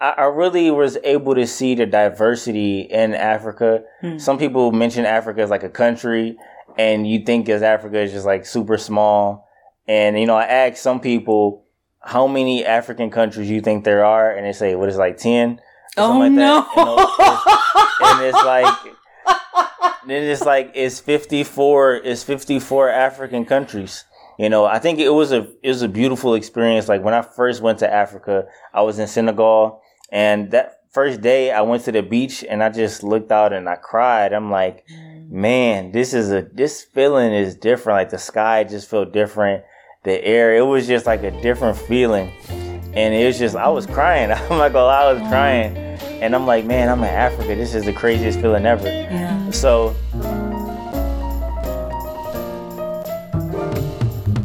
I, I really was able to see the diversity in Africa. Hmm. Some people mention Africa as like a country, and you think as Africa is just like super small. And you know, I asked some people how many African countries you think there are, and they say what is it, like ten. Oh something no! like that. And, it's, and it's like then it's like it's 54 it's 54 african countries you know i think it was a it was a beautiful experience like when i first went to africa i was in senegal and that first day i went to the beach and i just looked out and i cried. I'm like mm. man this is a this feeling is different. Like the sky just felt different. The air it was just like a different feeling. And it was just i was crying. I'm like, gonna i was mm. crying. And i'm like man i'm in africa. This is the craziest feeling ever. Yeah. so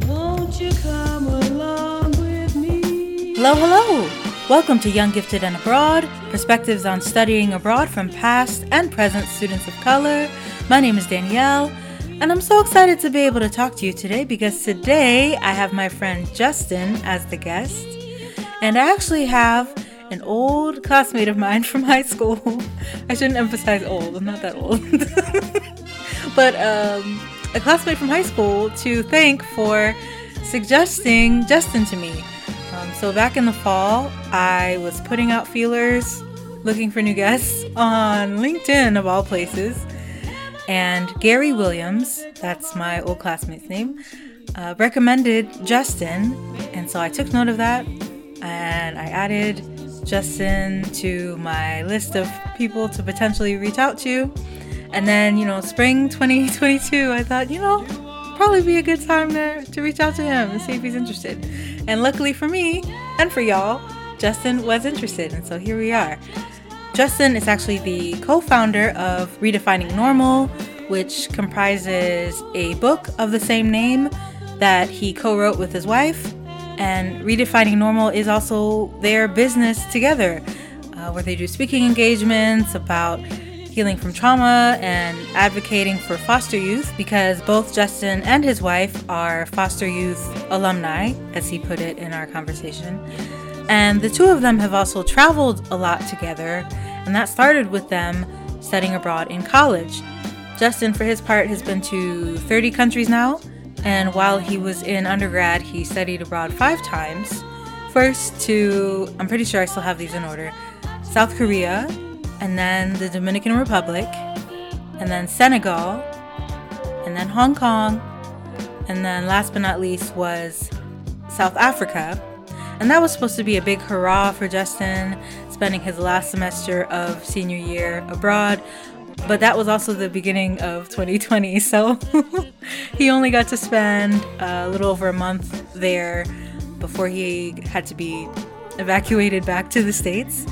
Won't you come along with me? Hello, hello! Welcome to Young Gifted and Abroad, perspectives on studying abroad from past and present students of color. My name is Danielle, and I'm so excited to be able to talk to you today because today I have my friend Justin as the guest, and I actually have an old classmate of mine from high school. I shouldn't emphasize old, I'm not that old. but um, a classmate from high school to thank for suggesting Justin to me. Um, so back in the fall, I was putting out feelers, looking for new guests on LinkedIn of all places, and Gary Williams, that's my old classmate's name, uh, recommended Justin, and so I took note of that, and I added Justin to my list of people to potentially reach out to. And then, you know, spring 2022, I thought, you know, probably be a good time to, to reach out to him and see if he's interested. And luckily for me and for y'all, Justin was interested. And so here we are. Justin is actually the co founder of Redefining Normal, which comprises a book of the same name that he co wrote with his wife. And Redefining Normal is also their business together, uh, where they do speaking engagements about healing from trauma and advocating for foster youth because both Justin and his wife are foster youth alumni, as he put it in our conversation. And the two of them have also traveled a lot together, and that started with them studying abroad in college. Justin, for his part, has been to 30 countries now, and while he was in undergrad, he studied abroad five times. First to, I'm pretty sure I still have these in order, South Korea, and then the Dominican Republic, and then Senegal, and then Hong Kong, and then last but not least was South Africa. And that was supposed to be a big hurrah for Justin, spending his last semester of senior year abroad. But that was also the beginning of 2020, so he only got to spend a little over a month there before he had to be evacuated back to the States.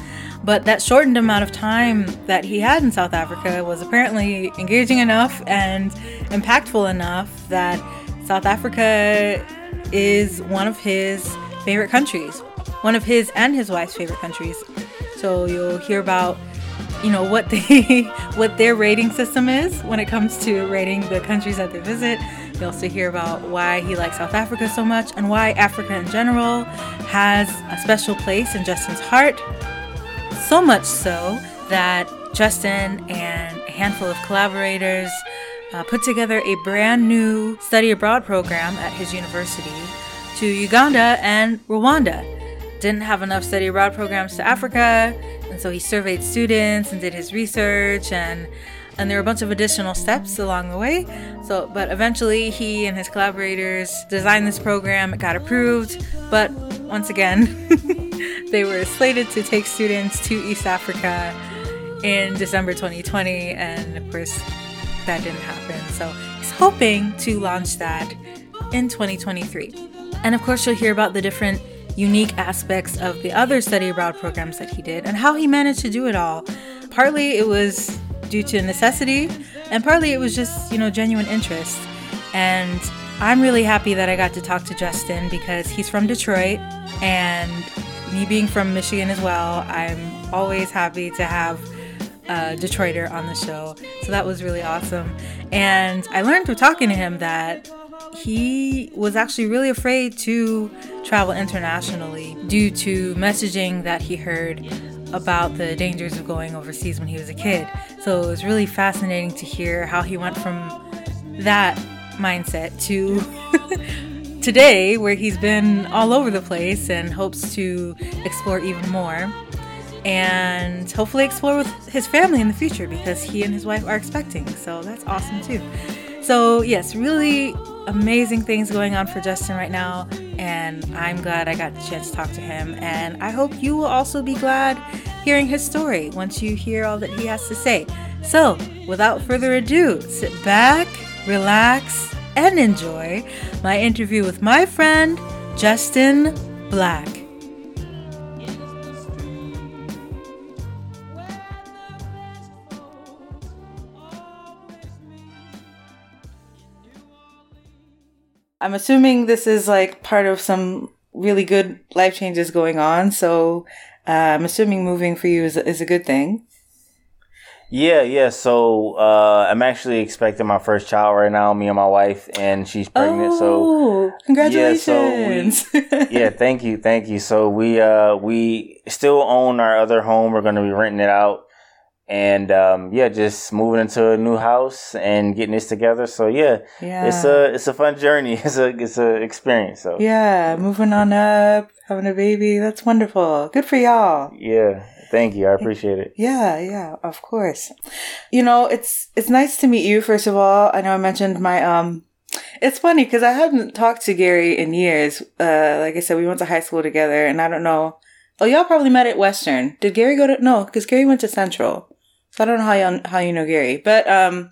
But that shortened amount of time that he had in South Africa was apparently engaging enough and impactful enough that South Africa is one of his favorite countries, one of his and his wife's favorite countries. So you'll hear about you know what they what their rating system is when it comes to rating the countries that they visit. You also hear about why he likes South Africa so much and why Africa in general has a special place in Justin's heart. So much so that Justin and a handful of collaborators uh, put together a brand new study abroad program at his university to Uganda and Rwanda. Didn't have enough study abroad programs to Africa, and so he surveyed students and did his research and and there were a bunch of additional steps along the way. So, but eventually he and his collaborators designed this program. It got approved, but once again, they were slated to take students to East Africa in December 2020, and of course, that didn't happen. So he's hoping to launch that in 2023. And of course, you'll hear about the different unique aspects of the other study abroad programs that he did and how he managed to do it all. Partly it was due to necessity, and partly it was just, you know, genuine interest. And I'm really happy that I got to talk to Justin because he's from Detroit, and me being from Michigan as well, I'm always happy to have a Detroiter on the show. So that was really awesome. And I learned through talking to him that he was actually really afraid to travel internationally due to messaging that he heard about the dangers of going overseas when he was a kid. So it was really fascinating to hear how he went from that mindset to today, where he's been all over the place and hopes to explore even more and hopefully explore with his family in the future because he and his wife are expecting. So that's awesome too. So, yes, really amazing things going on for Justin right now, and I'm glad I got the chance to talk to him. And I hope you will also be glad hearing his story once you hear all that he has to say. So, without further ado, sit back, relax, and enjoy my interview with my friend, Justin Black. I'm assuming this is like part of some really good life changes going on. So uh, I'm assuming moving for you is, is a good thing. Yeah, yeah. So uh, I'm actually expecting my first child right now, me and my wife, and she's pregnant. so Oh, congratulations. yeah, thank you, thank you. So we uh we still own our other home. We're gonna be renting it out, and um yeah, just moving into a new house and getting this together. So yeah, yeah. it's a it's a fun journey. It's a it's a experience. So yeah, moving on up, having a baby. That's wonderful. Good for y'all. yeah, thank you. I appreciate it. Yeah, yeah, of course. You know, it's it's nice to meet you first of all. I know I mentioned my um it's funny cuz I hadn't talked to Gary in years. Uh like I said we went to high school together and I don't know. Oh, y'all probably met at Western. Did Gary go to No, cuz Gary went to Central. So I don't know how you how you know Gary. But um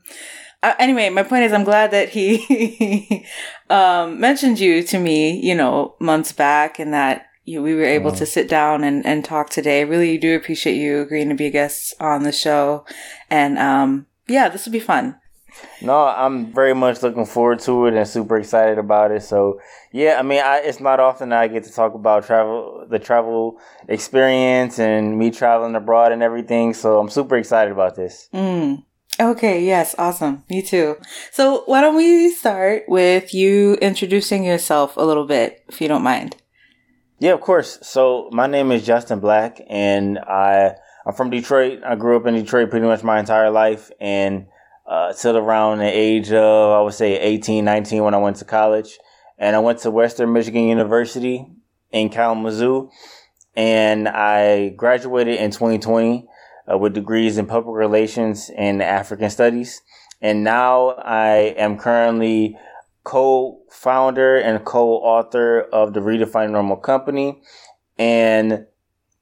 uh, anyway, my point is I'm glad that he um mentioned you to me, you know, months back and that you, we were able to sit down and, and talk today. Really do appreciate you agreeing to be a guest on the show. And um, yeah, this will be fun. No, I'm very much looking forward to it and super excited about it. So, yeah, I mean, I, it's not often that I get to talk about travel, the travel experience and me traveling abroad and everything. So, I'm super excited about this. Mm. Okay, yes, awesome. Me too. So, why don't we start with you introducing yourself a little bit, if you don't mind? Yeah, of course. So, my name is Justin Black, and I I'm from Detroit. I grew up in Detroit pretty much my entire life, and uh, till around the age of I would say 18, 19 when I went to college, and I went to Western Michigan University in Kalamazoo, and I graduated in 2020 uh, with degrees in public relations and African studies, and now I am currently co-founder and co-author of the Redefining Normal company, and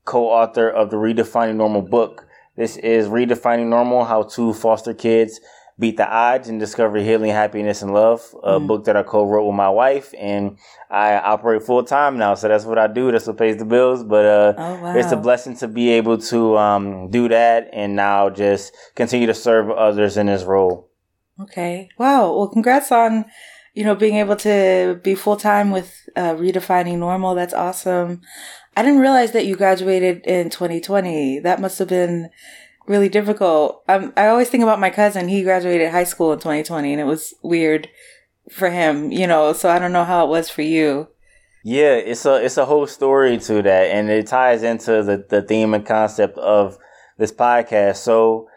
co-author of the Redefining Normal book. This is Redefining Normal: How to Foster Kids Beat the Odds and Discover Healing, Happiness, and Love. A book that I co-wrote with my wife, and I operate full time now. So that's what I do. That's what pays the bills. But uh, Oh, wow. it's a blessing to be able to um, do that, and now just continue to serve others in this role. Okay. Wow. Well, congrats on, you know, being able to be full time with uh, redefining normal. That's awesome. I didn't realize that you graduated in 2020. That must have been really difficult. Um, I always think about my cousin. He graduated high school in 2020 and it was weird for him, you know, so I don't know how it was for you. Yeah, it's a it's a whole story to that, and it ties into the the theme and concept of this podcast. So,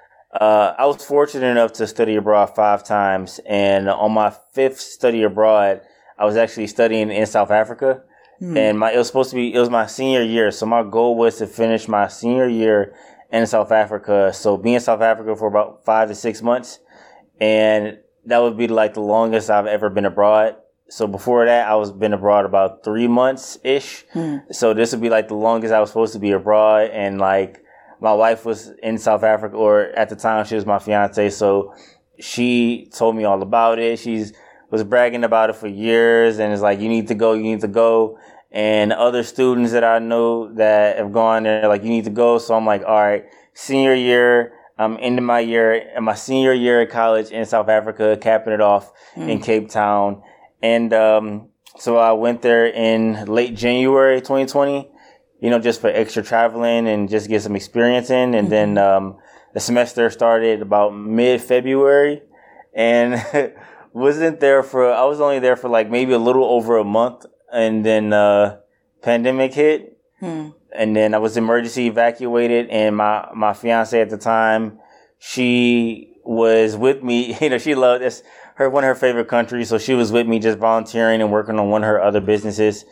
uh, I was fortunate enough to study abroad five times, and on my fifth study abroad, I was actually studying in South Africa, and my it was supposed to be it was my senior year. So my goal was to finish my senior year in South Africa. So being in South Africa for about five to six months, and that would be like the longest I've ever been abroad. So before that, I was been abroad about three months ish. Hmm. So this would be like the longest I was supposed to be abroad, and like my wife was in South Africa, or at the time she was my fiance. So she told me all about it. She's was bragging about it for years, and it's like you need to go, you need to go. And other students that I know that have gone there, like you need to go. So I'm like, all right, senior year. I'm into my year, my senior year at college in South Africa, capping it off in Cape Town. And um, so I went there in late January 2020, you know, just for extra traveling and just get some experience in. And then um, the semester started about mid February and wasn't there for, I was only there for like maybe a little over a month. And then uh, pandemic hit. and then I was emergency evacuated, and my my fiance at the time, she was with me. You know, she loved this her one of her favorite countries, so she was with me just volunteering and working on one of her other businesses.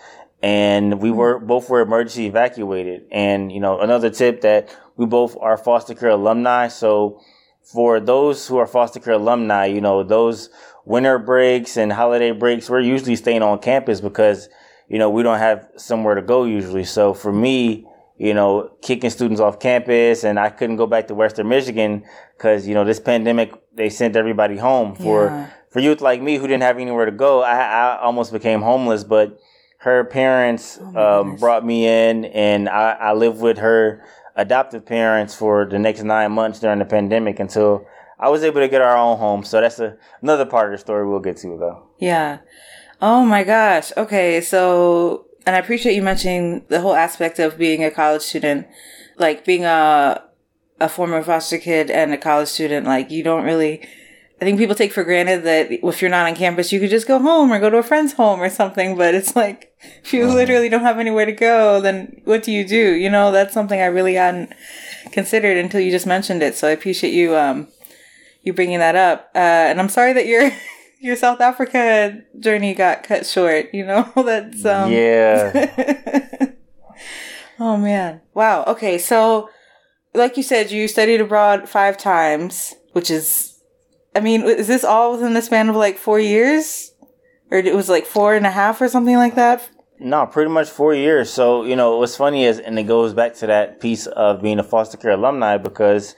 And we were both were emergency evacuated. And you know, another tip that we both are foster care alumni, so for those who are foster care alumni, you know, those winter breaks and holiday breaks, we're usually staying on campus because, you know, we don't have somewhere to go usually. So for me, you know, kicking students off campus and I couldn't go back to Western Michigan because, you know, this pandemic, they sent everybody home for, Yeah. for youth like me who didn't have anywhere to go. I, I almost became homeless, but her parents, my um, brought me in and I, I lived with her adoptive parents for the next nine months during the pandemic until I was able to get our own home. So that's a, another part of the story we'll get to though. Yeah. Oh my gosh. Okay. So, and I appreciate you mentioning the whole aspect of being a college student, like being a, a former foster kid and a college student. Like you don't really, I think people take for granted that if you're not on campus, you could just go home or go to a friend's home or something. But it's like, if you literally don't have anywhere to go, then what do you do? You know, that's something I really hadn't considered until you just mentioned it. So I appreciate you, um, you bringing that up. Uh, and I'm sorry that your your South Africa journey got cut short. You know, that's um. yeah. oh man! Wow. Okay, so like you said, you studied abroad five times, which is, I mean, is this all within the span of like four years, or it was like four and a half or something like that? No, pretty much four years. So, you know, what's funny is, and it goes back to that piece of being a foster care alumni because,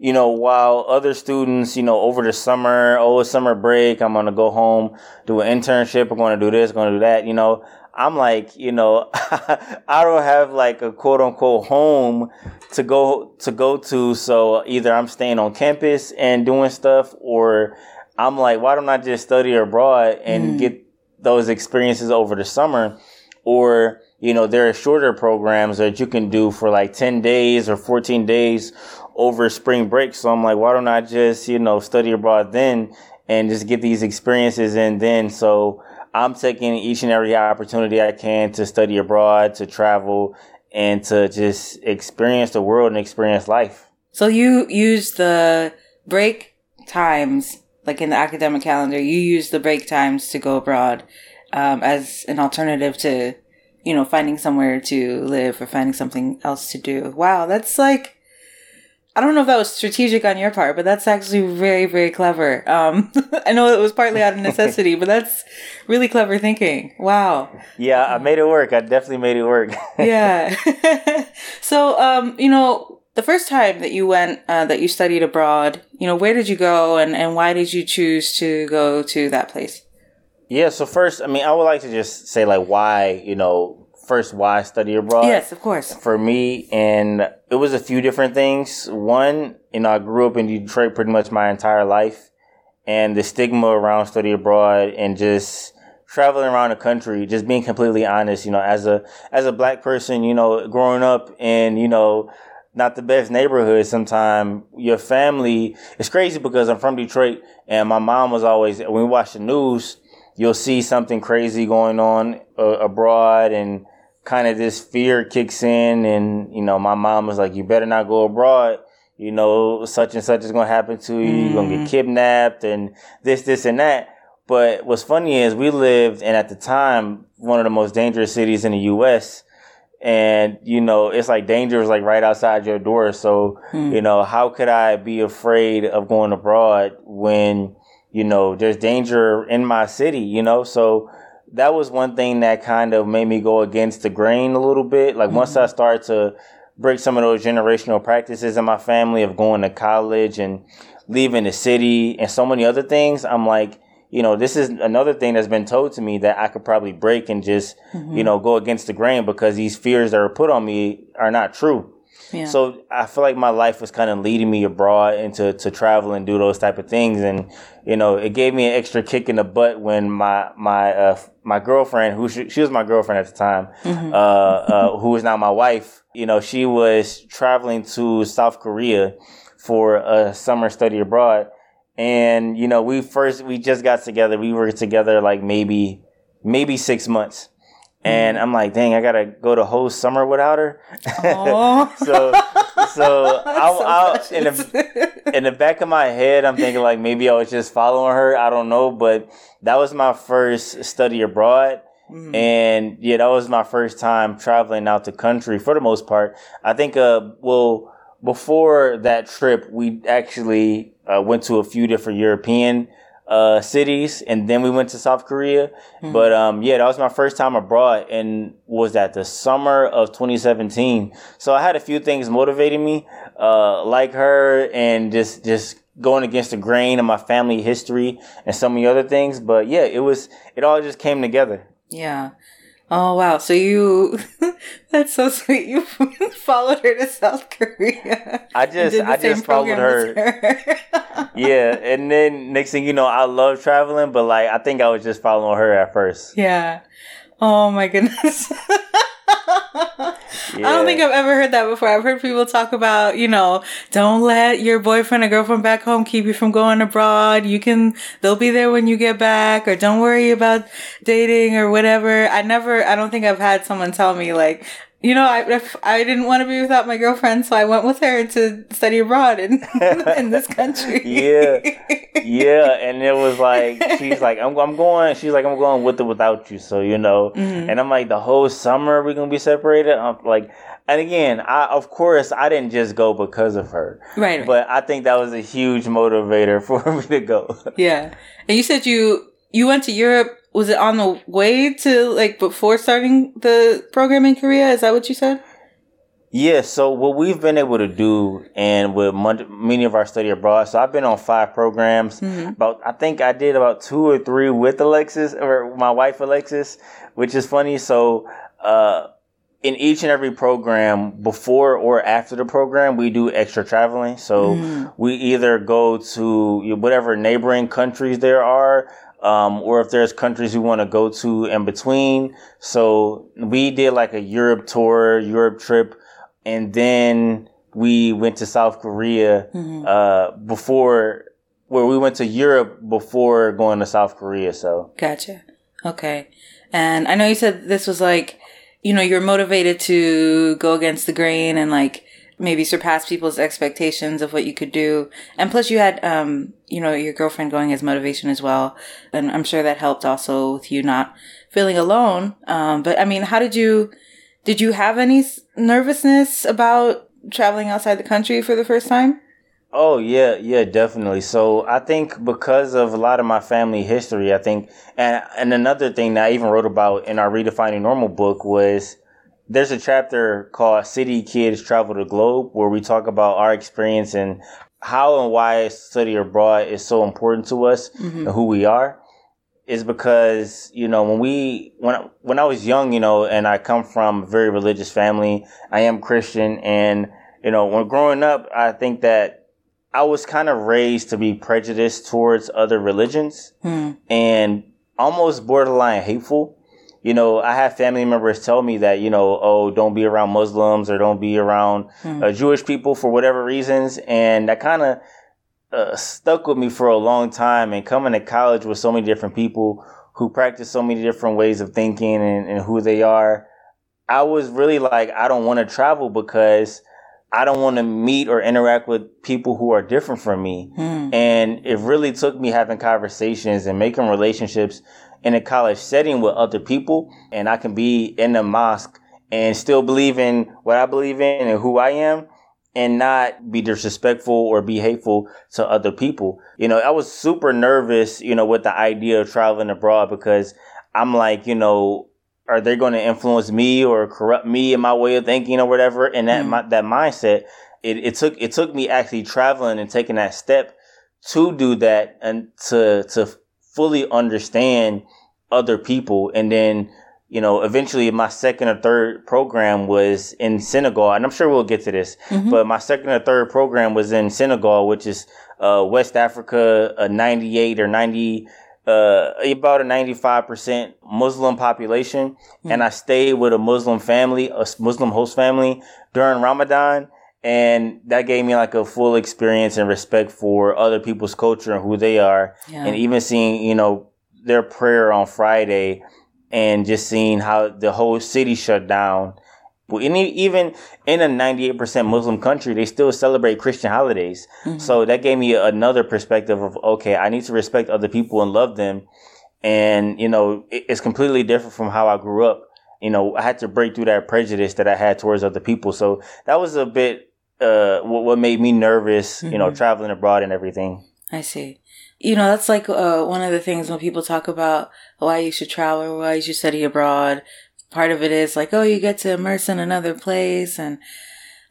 you know, while other students, you know, over the summer, oh, it's summer break, I'm going to go home, do an internship, I'm going to do this, going to do that, you know, I'm like, you know, I don't have like a quote unquote home to go, to go to. So either I'm staying on campus and doing stuff or I'm like, why don't I just study abroad and mm. get those experiences over the summer? Or, you know, there are shorter programs that you can do for like 10 days or 14 days over spring break. So I'm like, why don't I just, you know, study abroad then and just get these experiences in then? So I'm taking each and every opportunity I can to study abroad, to travel, and to just experience the world and experience life. So you use the break times, like in the academic calendar, you use the break times to go abroad um, as an alternative to, you know, finding somewhere to live or finding something else to do. Wow, that's like, I don't know if that was strategic on your part, but that's actually very, very clever. Um, I know it was partly out of necessity, but that's really clever thinking. Wow. Yeah, I made it work. I definitely made it work. yeah. so, um, you know, the first time that you went, uh, that you studied abroad, you know, where did you go and, and why did you choose to go to that place? Yeah, so first, I mean, I would like to just say like why, you know, first why study abroad. yes, of course. For me, and it was a few different things. One, you know, I grew up in Detroit pretty much my entire life, and the stigma around study abroad and just traveling around the country, just being completely honest, you know, as a as a black person, you know, growing up in, you know, not the best neighborhood sometimes your family it's crazy because i'm from detroit and my mom was always when we watch the news you'll see something crazy going on uh, abroad and kind of this fear kicks in and you know my mom was like you better not go abroad. You know such and such is going to happen to you. You're going to get mm. kidnapped and this this and that. But what's funny is we lived in at the time one of the most dangerous cities in the us and you know it's like danger is like right outside your door. So hmm. you know how could i be afraid of going abroad when you know there's danger in my city you know? So that was one thing that kind of made me go against the grain a little bit. Like once i mm-hmm. started to break some of those generational practices in my family of going to college and leaving the city and so many other things i'm like you know, this is another thing that's been told to me that I could probably break and just, you mm-hmm. know, go against the grain because these fears that are put on me are not true. Yeah. So I feel like my life was kind of leading me abroad into to travel and do those type of things, and you know, it gave me an extra kick in the butt when my my uh, my girlfriend, who she, she was my girlfriend at the time, uh, uh, who is now my wife, you know, she was traveling to South Korea for a summer study abroad, and you know, we first we just got together. We were together like maybe maybe six months. And I'm like, dang, I gotta go the whole summer without her. So, so I, So I, in the in the back of my head, I'm thinking like maybe I was just following her. I don't know, but that was my first study abroad. Mhm. And yeah, that was my first time traveling out the country for the most part. I think, uh, well, before that trip, we actually uh, went to a few different European uh, cities, and then we went to South Korea. Mhm. But um, yeah, that was my first time abroad, and was that the summer of 2017. So I had a few things motivating me, uh, like her, and just just going against the grain of my family history and so many other things. But yeah, it was it all just came together. Yeah. Oh wow. So you that's so sweet. You followed her to South Korea. I just, I just followed her. her. yeah, and then next thing you know, I love traveling, but like I think I was just following her at first. Yeah. Oh my goodness. I don't think I've ever heard that before. I've heard people talk about, you know, don't let your boyfriend or girlfriend back home keep you from going abroad. You can, they'll be there when you get back, or don't worry about dating or whatever. I never, I don't think I've had someone tell me like, you know, I if I didn't want to be without my girlfriend, so I went with her to study abroad in in this country. Yeah. yeah, and it was like she's like I'm I'm going. She's like I'm going with or without you. So you know, Mhm. and I'm like the whole summer we're gonna be separated. I'm like, and again, I of course I didn't just go because of her, Right. right. but I think that was a huge motivator for me to go. Yeah. And you said you you went to Europe. Was it on the way to like before starting the program in Korea? Is that what you said? Yeah, so what we've been able to do, and with many of our study abroad, so I've been on five programs. Mhm. About I think I did about two or three with Alexis or my wife Alexis, which is funny. So uh, in each and every program, before or after the program, we do extra traveling. So Mm. we either go to whatever neighboring countries there are. Um, or if there's countries we want to go to in between. So we did like a Europe tour, Europe trip, and then we went to South Korea Mhm. uh, before, where we went to Europe before going to South Korea. So Gotcha. Okay. And I know you said this was like, you know, you're motivated to go against the grain and like maybe surpass people's expectations of what you could do. And plus you had, um, you know, your girlfriend going as motivation as well. And I'm sure that helped also with you not feeling alone. Um, but I mean, how did you, did you have any nervousness about traveling outside the country for the first time? Oh yeah, yeah, definitely. So I think because of a lot of my family history, I think, and and another thing that I even wrote about in our redefining normal book was there's a chapter called "City Kids Travel the Globe" where we talk about our experience and how and why study abroad is so important to us Mm-hmm. and who we are. Is because you know when we when I- when I was young, you know, and I come from a very religious family. I am Christian, and you know, when growing up, I think that I was kind of raised to be prejudiced towards other religions Hmm. and almost borderline hateful. You know, I have family members tell me that, you know, oh, don't be around Muslims or don't be around Hmm. uh, Jewish people for whatever reasons. And that kind of uh, stuck with me for a long time. And coming to college with so many different people who practice so many different ways of thinking and, and who they are, I was really like, I don't want to travel because I don't want to meet or interact with people who are different from me. Hmm. And it really took me having conversations and making relationships in a college setting with other people. And I can be in the mosque and still believe in what I believe in and who I am and not be disrespectful or be hateful to other people. You know, I was super nervous, you know, with the idea of traveling abroad because I'm like, you know, are they going to influence me or corrupt me in my way of thinking or whatever? And that Mm. my, that mindset, it, it took it took me actually traveling and taking that step to do that and to to fully understand other people. And then, you know, eventually my second or third program was in Senegal, and I'm sure we'll get to this. Mhm. But my second or third program was in Senegal, which is uh, West Africa, a 98 or 90, uh, about a 95% Muslim population. And I stayed with a Muslim family, a Muslim host family during Ramadan. And that gave me like a full experience and respect for other people's culture and who they are. Yeah. And even seeing, you know, their prayer on Friday and just seeing how the whole city shut down. Any, even in a 98% Muslim country, they still celebrate Christian holidays. Mm-hmm. So that gave me another perspective of, okay, I need to respect other people and love them. And, you know, it's completely different from how I grew up. You know, I had to break through that prejudice that I had towards other people. So that was a bit, uh, what, what made me nervous, you know, traveling abroad and everything. I see. You know, that's like uh, one of the things when people talk about why you should travel why you should study abroad. Part of it is like, oh, you get to immerse in another place and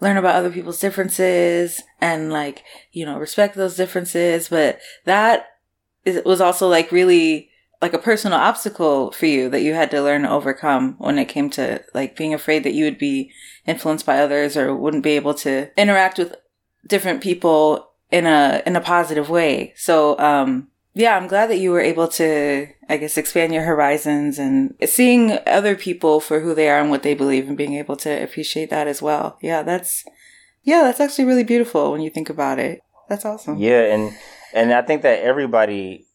learn about other people's differences and like, you know, respect those differences. But that is, was also like really like a personal obstacle for you that you had to learn to overcome when it came to like being afraid that you would be influenced by others or wouldn't be able to interact with different people in a in a positive way. So um yeah, I'm glad that you were able to I guess expand your horizons and seeing other people for who they are and what they believe and being able to appreciate that as well. Yeah, that's yeah, that's actually really beautiful when you think about it. That's awesome. Yeah, and and I think that everybody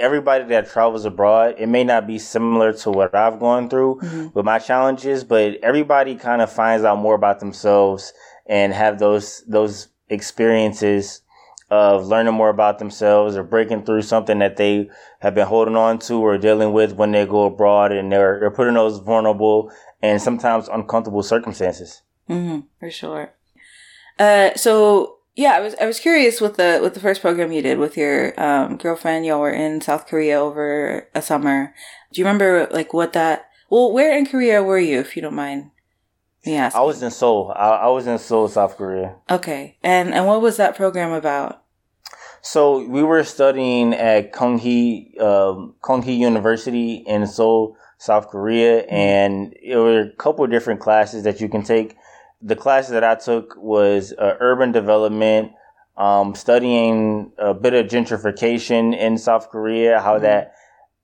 everybody that travels abroad, it may not be similar to what I've gone through with my challenges, but everybody kind of finds out more about themselves and have those those experiences of learning more about themselves or breaking through something that they have been holding on to or dealing with when they go abroad and they're they're put in those vulnerable and sometimes uncomfortable circumstances. hmm for sure. Uh, so yeah, I was I was curious with the with the first program you did with your um, girlfriend. Y'all were in South Korea over a summer. Do you remember like what that? Well, where in Korea were you, if you don't mind me asking? I was in Seoul. I, I was in Seoul, South Korea. okay, and and what was that program about? So we were studying at Kyung Hee um, Kyung Hee University in Seoul, South Korea, and it were a couple of different classes that you can take. The classes that I took was uh, urban development, um, studying a bit of gentrification in South Korea, how that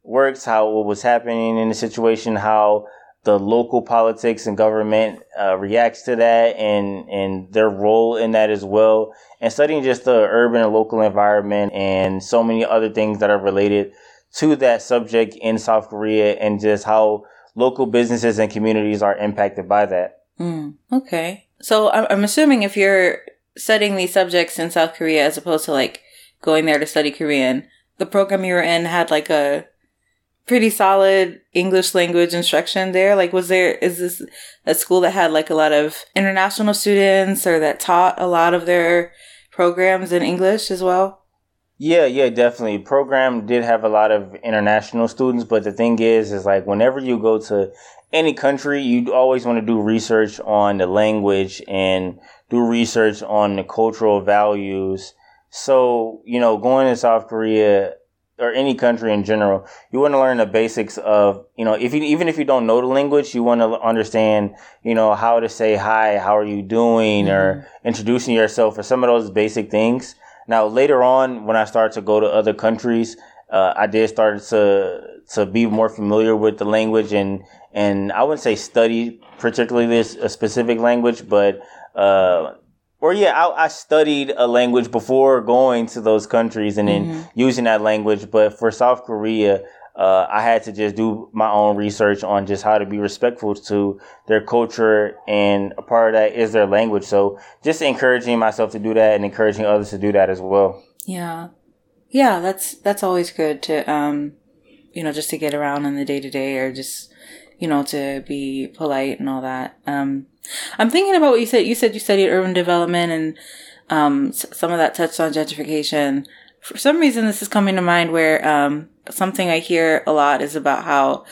works, how what was happening in the situation, how the local politics and government uh, reacts to that, and and their role in that as well, and studying just the urban and local environment and so many other things that are related to that subject in South Korea, and just how local businesses and communities are impacted by that. Mm, okay, so I'm, I'm assuming if you're studying these subjects in South Korea as opposed to like going there to study Korean, the program you were in had like a pretty solid English language instruction there. Like, was there, is this a school that had like a lot of international students or that taught a lot of their programs in English as well? Yeah, yeah, definitely. Program did have a lot of international students, but the thing is, is like whenever you go to any country, you always want to do research on the language and do research on the cultural values. So, you know, going to South Korea or any country in general, you want to learn the basics of, you know, if you, even if you don't know the language, you want to understand, you know, how to say hi, how are you doing, or introducing yourself, or some of those basic things. Now, later on, when I started to go to other countries, uh, I did start to to be more familiar with the language and and I wouldn't say study particularly this a specific language, but uh, or yeah, I, I studied a language before going to those countries and then using that language. But for South Korea, uh, I had to just do my own research on just how to be respectful to their culture, and a part of that is their language. So just encouraging myself to do that and encouraging others to do that as well. Yeah. Yeah, that's that's always good to um you know, just to get around in the day to day or just you know, to be polite and all that. Um I'm thinking about what you said. You said you studied urban development and um some of that touched on gentrification. For some reason this is coming to mind where um something I hear a lot is about how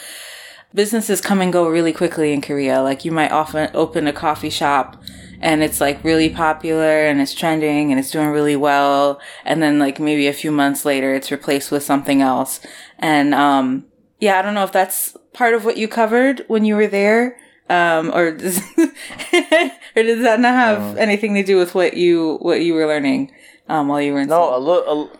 businesses come and go really quickly in Korea. Like you might often open a coffee shop and it's like really popular and it's trending and it's doing really well. And then like maybe a few months later, it's replaced with something else. And, um, yeah, I don't know if that's part of what you covered when you were there. Um, or does, or does that not have anything to do with what you, what you were learning, um, while you were in No, a little.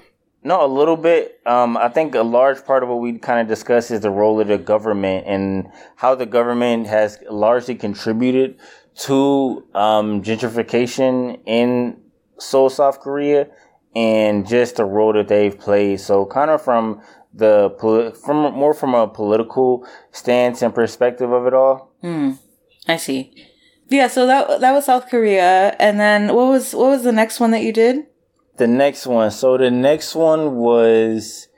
No, a little bit. Um, I think a large part of what we kind of discuss is the role of the government and how the government has largely contributed to um, gentrification in Seoul, South Korea, and just the role that they've played. So, kind of from the poli- from more from a political stance and perspective of it all. Hmm. I see. Yeah, so that that was South Korea, and then what was what was the next one that you did? The next one. So the next one was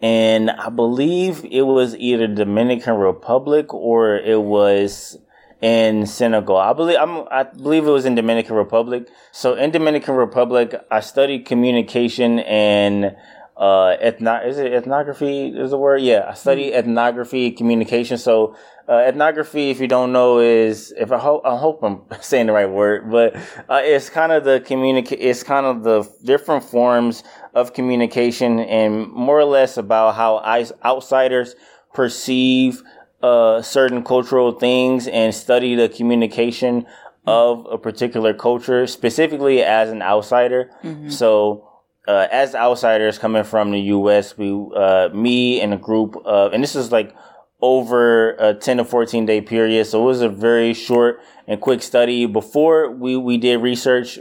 in, I believe it was either Dominican Republic or it was in Senegal. I believe I'm, I believe it was in Dominican Republic. So in Dominican Republic, I studied communication and uh, ethno- is it ethnography is the word? Yeah, I study ethnography, communication. So, uh, ethnography, if you don't know, is if I hope I hope I'm saying the right word, but uh, it's kind of the communicate. It's kind of the different forms of communication, and more or less about how I, outsiders perceive uh, certain cultural things and study the communication of a particular culture, specifically as an outsider. So uh, as outsiders coming from the U.S., we, uh, me and a group of, and this is like over a 10 to 14 day period. So it was a very short and quick study. Before we, we did research,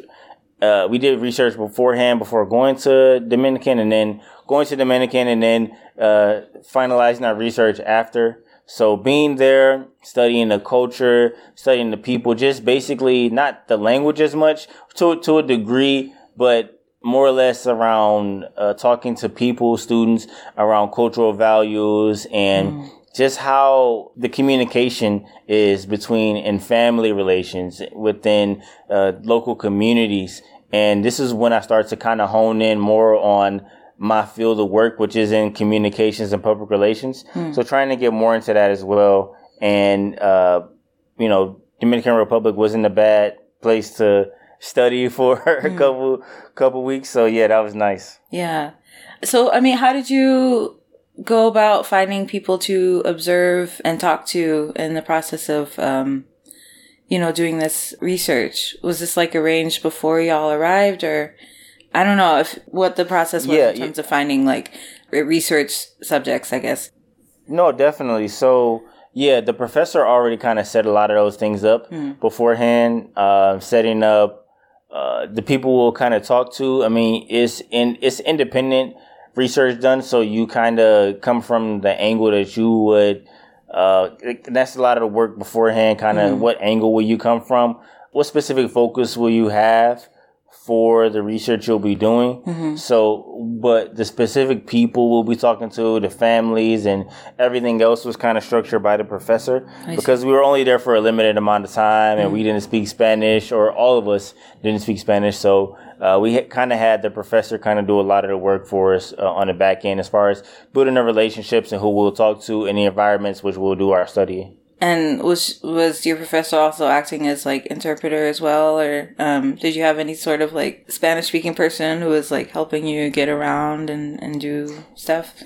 uh, we did research beforehand before going to Dominican and then going to Dominican and then, uh, finalizing our research after. So being there, studying the culture, studying the people, just basically not the language as much to, to a degree, but more or less around uh, talking to people, students around cultural values and just how the communication is between and family relations within uh, local communities. And this is when I start to kind of hone in more on my field of work, which is in communications and public relations. So trying to get more into that as well. And, uh, you know, Dominican Republic wasn't a bad place to study for a couple couple weeks. So yeah, that was nice. Yeah. So, I mean, how did you go about finding people to observe and talk to in the process of, um, you know, doing this research? Was this like arranged before y'all arrived, or I don't know if what the process was Yeah, in yeah. terms of finding like research subjects, I guess. No, definitely. So yeah, the professor already kind of set a lot of those things up beforehand, uh, setting up uh, the people we'll kind of talk to. I mean, it's in it's independent research done, so you kind of come from the angle that you would. Uh, that's a lot of the work beforehand. Kind of what angle will you come from? What specific focus will you have? For the research you'll be doing. So, but the specific people we'll be talking to, the families and everything else was kind of structured by the professor because we were only there for a limited amount of time and we didn't speak Spanish or all of us didn't speak Spanish. So, uh, we kind of had the professor kind of do a lot of the work for us uh, on the back end as far as building the relationships and who we'll talk to in the environments which we'll do our study. And was was your professor also acting as like interpreter as well, or um, did you have any sort of like Spanish speaking person who was like helping you get around and and do stuff?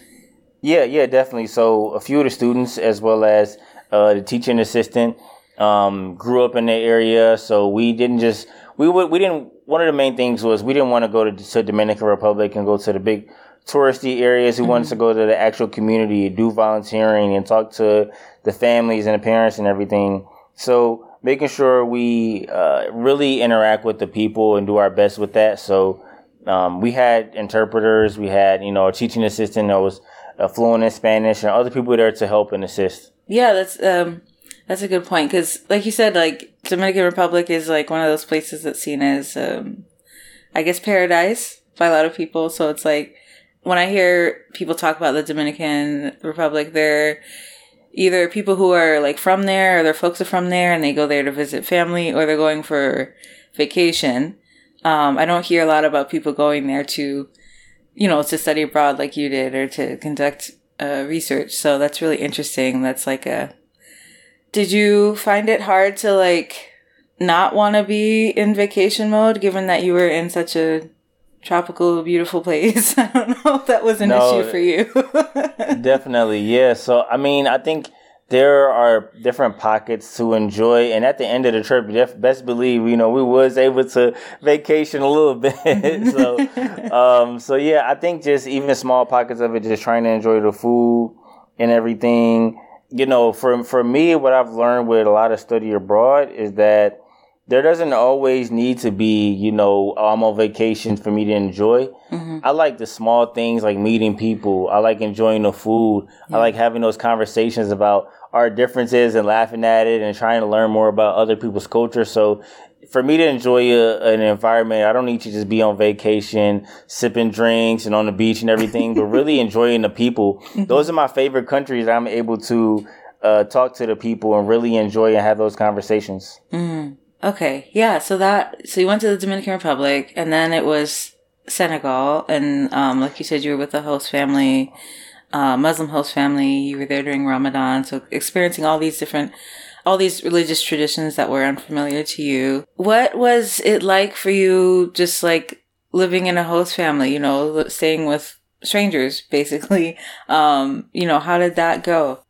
Yeah, yeah, definitely. So a few of the students, as well as uh, the teaching assistant, um, grew up in the area. So we didn't just we would we didn't. One of the main things was we didn't want to go to, to Dominican Republic and go to the big touristy areas. We wants to go to the actual community, do volunteering, and talk to the families and the parents and everything. So making sure we uh, really interact with the people and do our best with that. So um, we had interpreters, we had you know a teaching assistant that was uh, fluent in Spanish, and other people there to help and assist. Yeah, that's um that's a good point because, like you said, like Dominican Republic is like one of those places that's seen as um I guess paradise by a lot of people. So it's like when I hear people talk about the Dominican Republic, they're either people who are like from there or their folks are from there and they go there to visit family or they're going for vacation. Um, I don't hear a lot about people going there to, you know, to study abroad like you did or to conduct uh, research. So that's really interesting. That's like a. Did you find it hard to like not want to be in vacation mode given that you were in such a tropical, beautiful place? I don't know if that was an No. issue for you. Definitely, yeah. So I mean, I think there are different pockets to enjoy, and at the end of the trip, def- best believe you know we was able to vacation a little bit. so, um, so yeah, I think just even small pockets of it, just trying to enjoy the food and everything. You know, for for me, what I've learned with a lot of study abroad is that there doesn't always need to be, you know, I'm on vacation for me to enjoy. Mm-hmm. I like the small things like meeting people. I like enjoying the food. I like having those conversations about our differences and laughing at it and trying to learn more about other people's culture. So for me to enjoy a, an environment, I don't need to just be on vacation, sipping drinks and on the beach and everything, but really enjoying the people. Mm-hmm. Those are my favorite countries. I'm able to uh, talk to the people and really enjoy and have those conversations. Mm-hmm. Okay, yeah. So that so you went to the Dominican Republic, and then it was Senegal, and um, like you said, you were with a host family, uh, Muslim host family. You were there during Ramadan, so experiencing all these different, all these religious traditions that were unfamiliar to you. What was it like for you, just like living in a host family? You know, staying with strangers, basically. Um, you know, how did that go?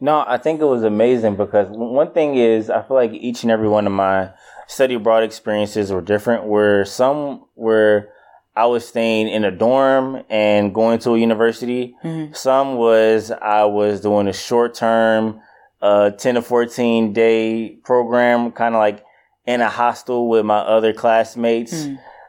No, I think it was amazing because one thing is I feel like each and every one of my study abroad experiences were different. Where some were I was staying in a dorm and going to a university. Some was I was doing a short term, uh, ten to fourteen day program, kind of like in a hostel with my other classmates.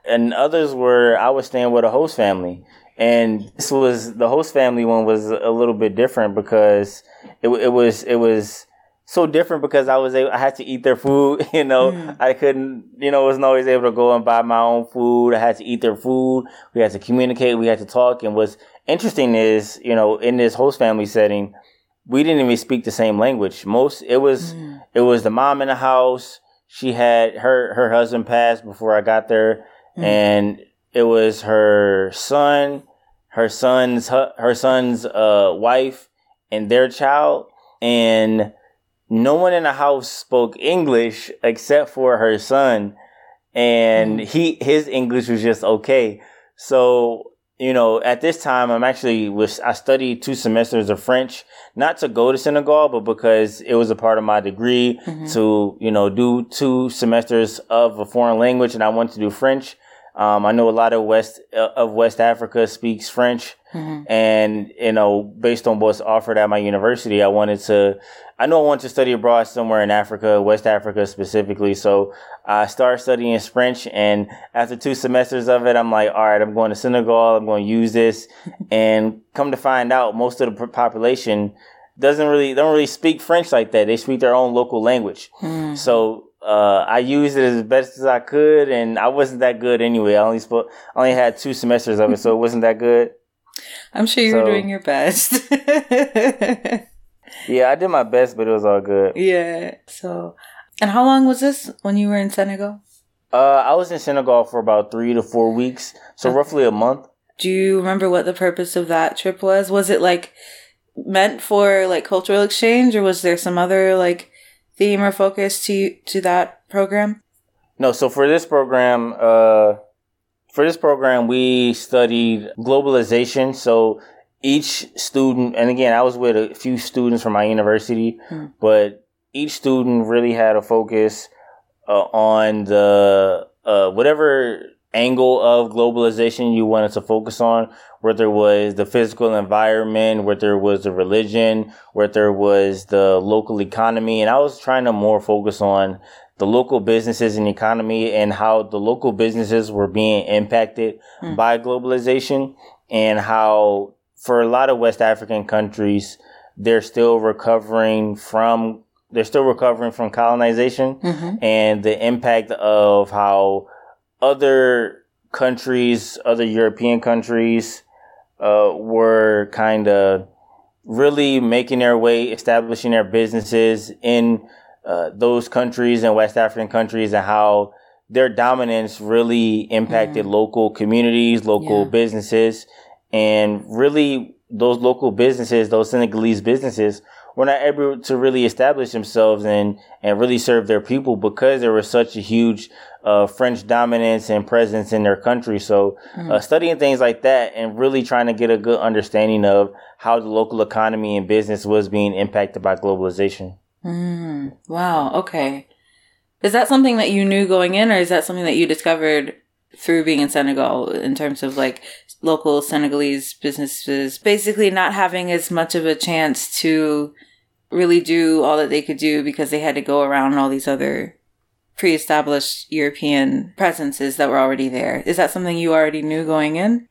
And others were I was staying with a host family. And this was the host family one was a little bit different because it, it was it was so different because I was able, I had to eat their food. You know, mm. I couldn't you know wasn't always able to go and buy my own food. I had to eat their food. We had to communicate. We had to talk. And what's interesting is you know in this host family setting, we didn't even speak the same language. Most it was mm. it was the mom in the house. She had her her husband passed before I got there, mm. and it was her son, her son's hu- her son's uh, wife, and their child, and no one in the house spoke English except for her son, and he his English was just okay. So you know, at this time, I'm actually was I studied two semesters of French, not to go to Senegal, but because it was a part of my degree to you know do two semesters of a foreign language, and I wanted to do French. Um, I know a lot of West uh, of West Africa speaks French, and you know, based on what's offered at my university, I wanted to. I know I wanted to study abroad somewhere in Africa, West Africa specifically. So I started studying French, and after two semesters of it, I'm like, all right, I'm going to Senegal. I'm going to use this, and come to find out, most of the population doesn't really don't really speak French like that. They speak their own local language. So uh, I used it as best as I could, and I wasn't that good anyway. I only spoke, I only had two semesters of it, so it wasn't that good. I'm sure you were So- doing your best. Yeah, I did my best, but it was all good. yeah. So, and how long was this when you were in Senegal? Uh, I was in Senegal for about three to four weeks, so roughly a month. Do you remember what the purpose of that trip was? Was it like meant for like cultural exchange, or was there some other like theme or focus to to that program? No, so for this program, uh, for this program, we studied globalization. So each student, and again, I was with a few students from my university, but each student really had a focus uh, on the uh, whatever angle of globalization you wanted to focus on, whether it was the physical environment, whether it was the religion, whether it was the local economy. And I was trying to more focus on the local businesses and economy and how the local businesses were being impacted by globalization and how for a lot of West African countries, they're still recovering from they're still recovering from colonization and the impact of how other countries, other European countries, uh, were kind of really making their way, establishing their businesses in uh, those countries and West African countries, and how their dominance really impacted local communities, local Yeah. businesses, and really those local businesses, those Senegalese businesses, were not able to really establish themselves and and really serve their people because there was such a huge uh, French dominance and presence in their country. So, uh, studying things like that and really trying to get a good understanding of how the local economy and business was being impacted by globalization. Mm, wow. Okay. Is that something that you knew going in, or is that something that you discovered through being in Senegal in terms of like local Senegalese businesses basically not having as much of a chance to really do all that they could do because they had to go around all these other pre-established European presences that were already there. Is that something you already knew going in?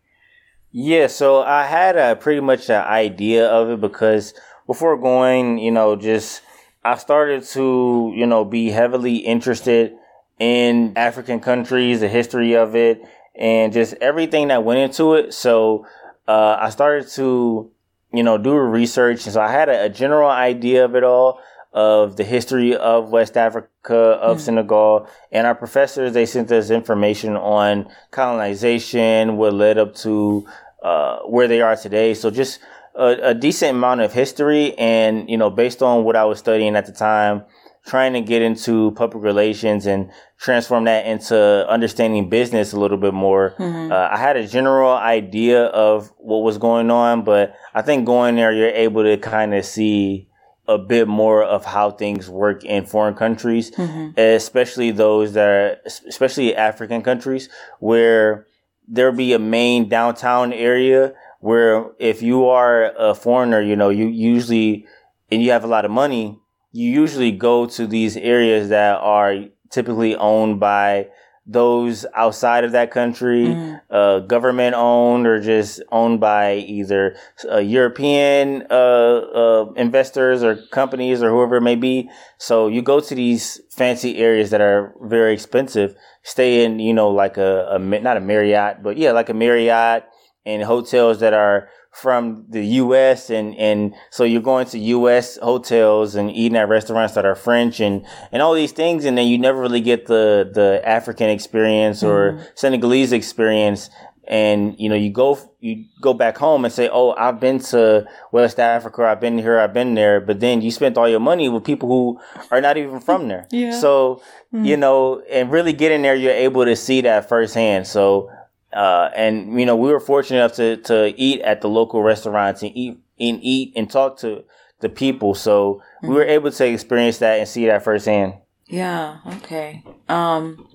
Yeah, so I had a pretty much an idea of it because before going, you know, just I started to, you know, be heavily interested in African countries, the history of it, and just everything that went into it. So uh, I started to, you know, do research, and so I had a, a general idea of it all of the history of West Africa, of mm. Senegal, and our professors they sent us information on colonization, what led up to uh, where they are today. So just a, a, decent amount of history, and you know, based on what I was studying at the time, trying to get into public relations and transform that into understanding business a little bit more. Mm-hmm. Uh, I had a general idea of what was going on, but I think going there, you're able to kind of see a bit more of how things work in foreign countries, mm-hmm. especially those that are, especially African countries where there'll be a main downtown area where if you are a foreigner, you know, you usually, and you have a lot of money, you usually go to these areas that are typically owned by those outside of that country, mm-hmm. uh, government owned or just owned by either uh, European uh, uh, investors or companies or whoever it may be. So you go to these fancy areas that are very expensive, stay in, you know, like a, a not a Marriott, but yeah, like a Marriott and hotels that are from the U.S. and and so you're going to U.S. hotels and eating at restaurants that are French and and all these things, and then you never really get the the African experience or mm. Senegalese experience. And you know, you go you go back home and say, "Oh, I've been to West Africa. I've been here. I've been there." But then you spent all your money with people who are not even from there. yeah. So mm. you know, and really getting there, you're able to see that firsthand. So uh, and you know, we were fortunate enough to to eat at the local restaurants and eat and eat and talk to the people. So mm-hmm. we were able to experience that and see that firsthand. Yeah. Okay. Um.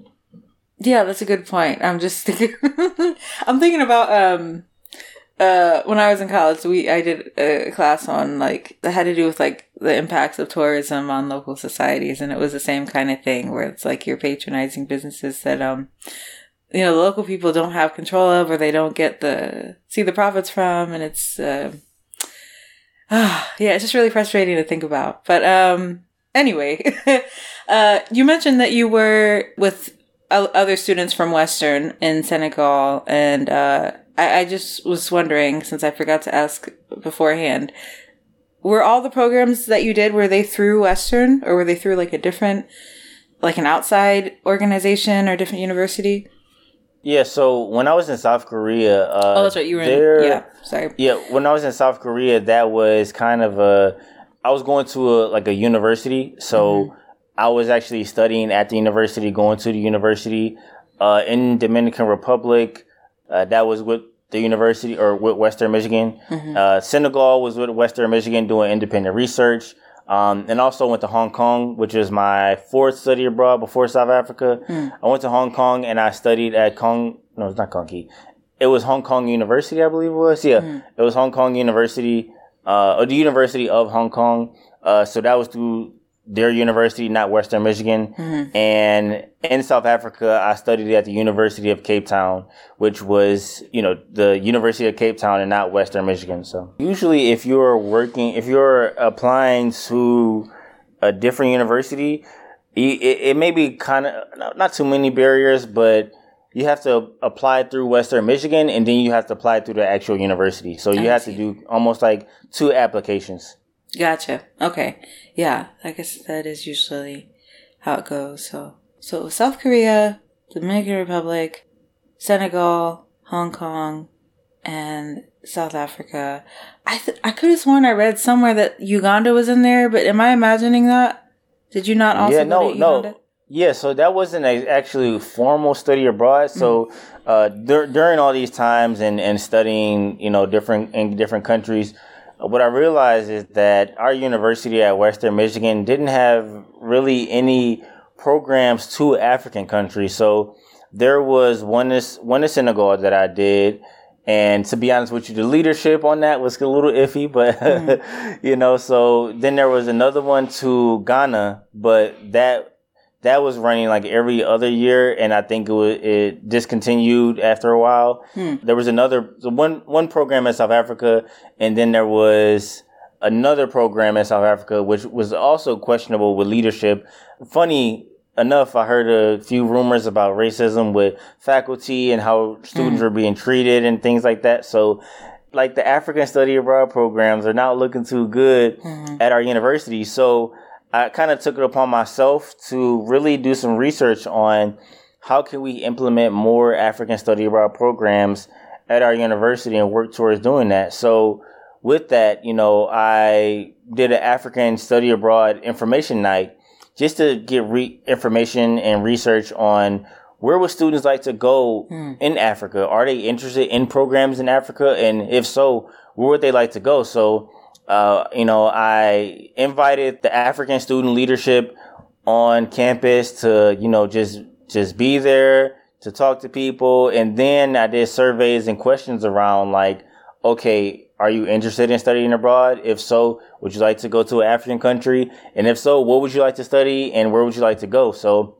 Yeah, that's a good point. I'm just thinking. I'm thinking about um. Uh, when I was in college, we I did a class on like that had to do with like the impacts of tourism on local societies, and it was the same kind of thing where it's like you're patronizing businesses that um you know, the local people don't have control of or they don't get the, see the profits from. And it's, uh, uh yeah, it's just really frustrating to think about. But, um, anyway, uh, you mentioned that you were with other students from Western in Senegal. And, uh, I, I just was wondering, since I forgot to ask beforehand, were all the programs that you did, were they through Western or were they through like a different, like an outside organization or different university? Yeah, so when I was in South Korea, uh, oh, that's right, you were there, in, yeah. Sorry. Yeah, when I was in South Korea, that was kind of a. I was going to a like a university, so mm-hmm. I was actually studying at the university, going to the university uh, in Dominican Republic. Uh, that was with the university or with Western Michigan. Mm-hmm. Uh, Senegal was with Western Michigan doing independent research. Um, and also went to Hong Kong, which is my fourth study abroad before South Africa. Mm. I went to Hong Kong and I studied at Kong. No, it's not Kong It was Hong Kong University, I believe it was. Yeah, mm. it was Hong Kong University, uh, or the University of Hong Kong. Uh, so that was through their university, not Western Michigan. Mm-hmm. And in South Africa, I studied at the University of Cape Town, which was, you know, the University of Cape Town and not Western Michigan. So usually if you're working, if you're applying to a different university, it, it may be kind of not too many barriers, but you have to apply through Western Michigan and then you have to apply through the actual university. So you have to do almost like two applications. Gotcha. Okay. Yeah, I guess that is usually how it goes. So, so South Korea, Dominican Republic, Senegal, Hong Kong, and South Africa. I th- I could have sworn I read somewhere that Uganda was in there, but am I imagining that? Did you not also? Yeah, no, no. Yeah, so that wasn't a actually formal study abroad. So mm. uh, dur- during all these times and, and studying, you know, different in different countries, what I realized is that our university at Western Michigan didn't have really any programs to African countries. So there was one in, one Senegal that I did. And to be honest with you, the leadership on that was a little iffy, but mm-hmm. you know, so then there was another one to Ghana, but that that was running like every other year, and I think it was it discontinued after a while. Hmm. There was another so one one program in South Africa, and then there was another program in South Africa, which was also questionable with leadership. Funny enough, I heard a few rumors about racism with faculty and how students hmm. were being treated and things like that. So, like the African study abroad programs are not looking too good hmm. at our university. So, I kind of took it upon myself to really do some research on how can we implement more African study abroad programs at our university and work towards doing that. So, with that, you know, I did an African study abroad information night just to get re- information and research on where would students like to go hmm. in Africa? Are they interested in programs in Africa? And if so, where would they like to go? So, uh, you know, I invited the African student leadership on campus to, you know, just, just be there to talk to people. And then I did surveys and questions around like, okay, are you interested in studying abroad? If so, would you like to go to an African country? And if so, what would you like to study and where would you like to go? So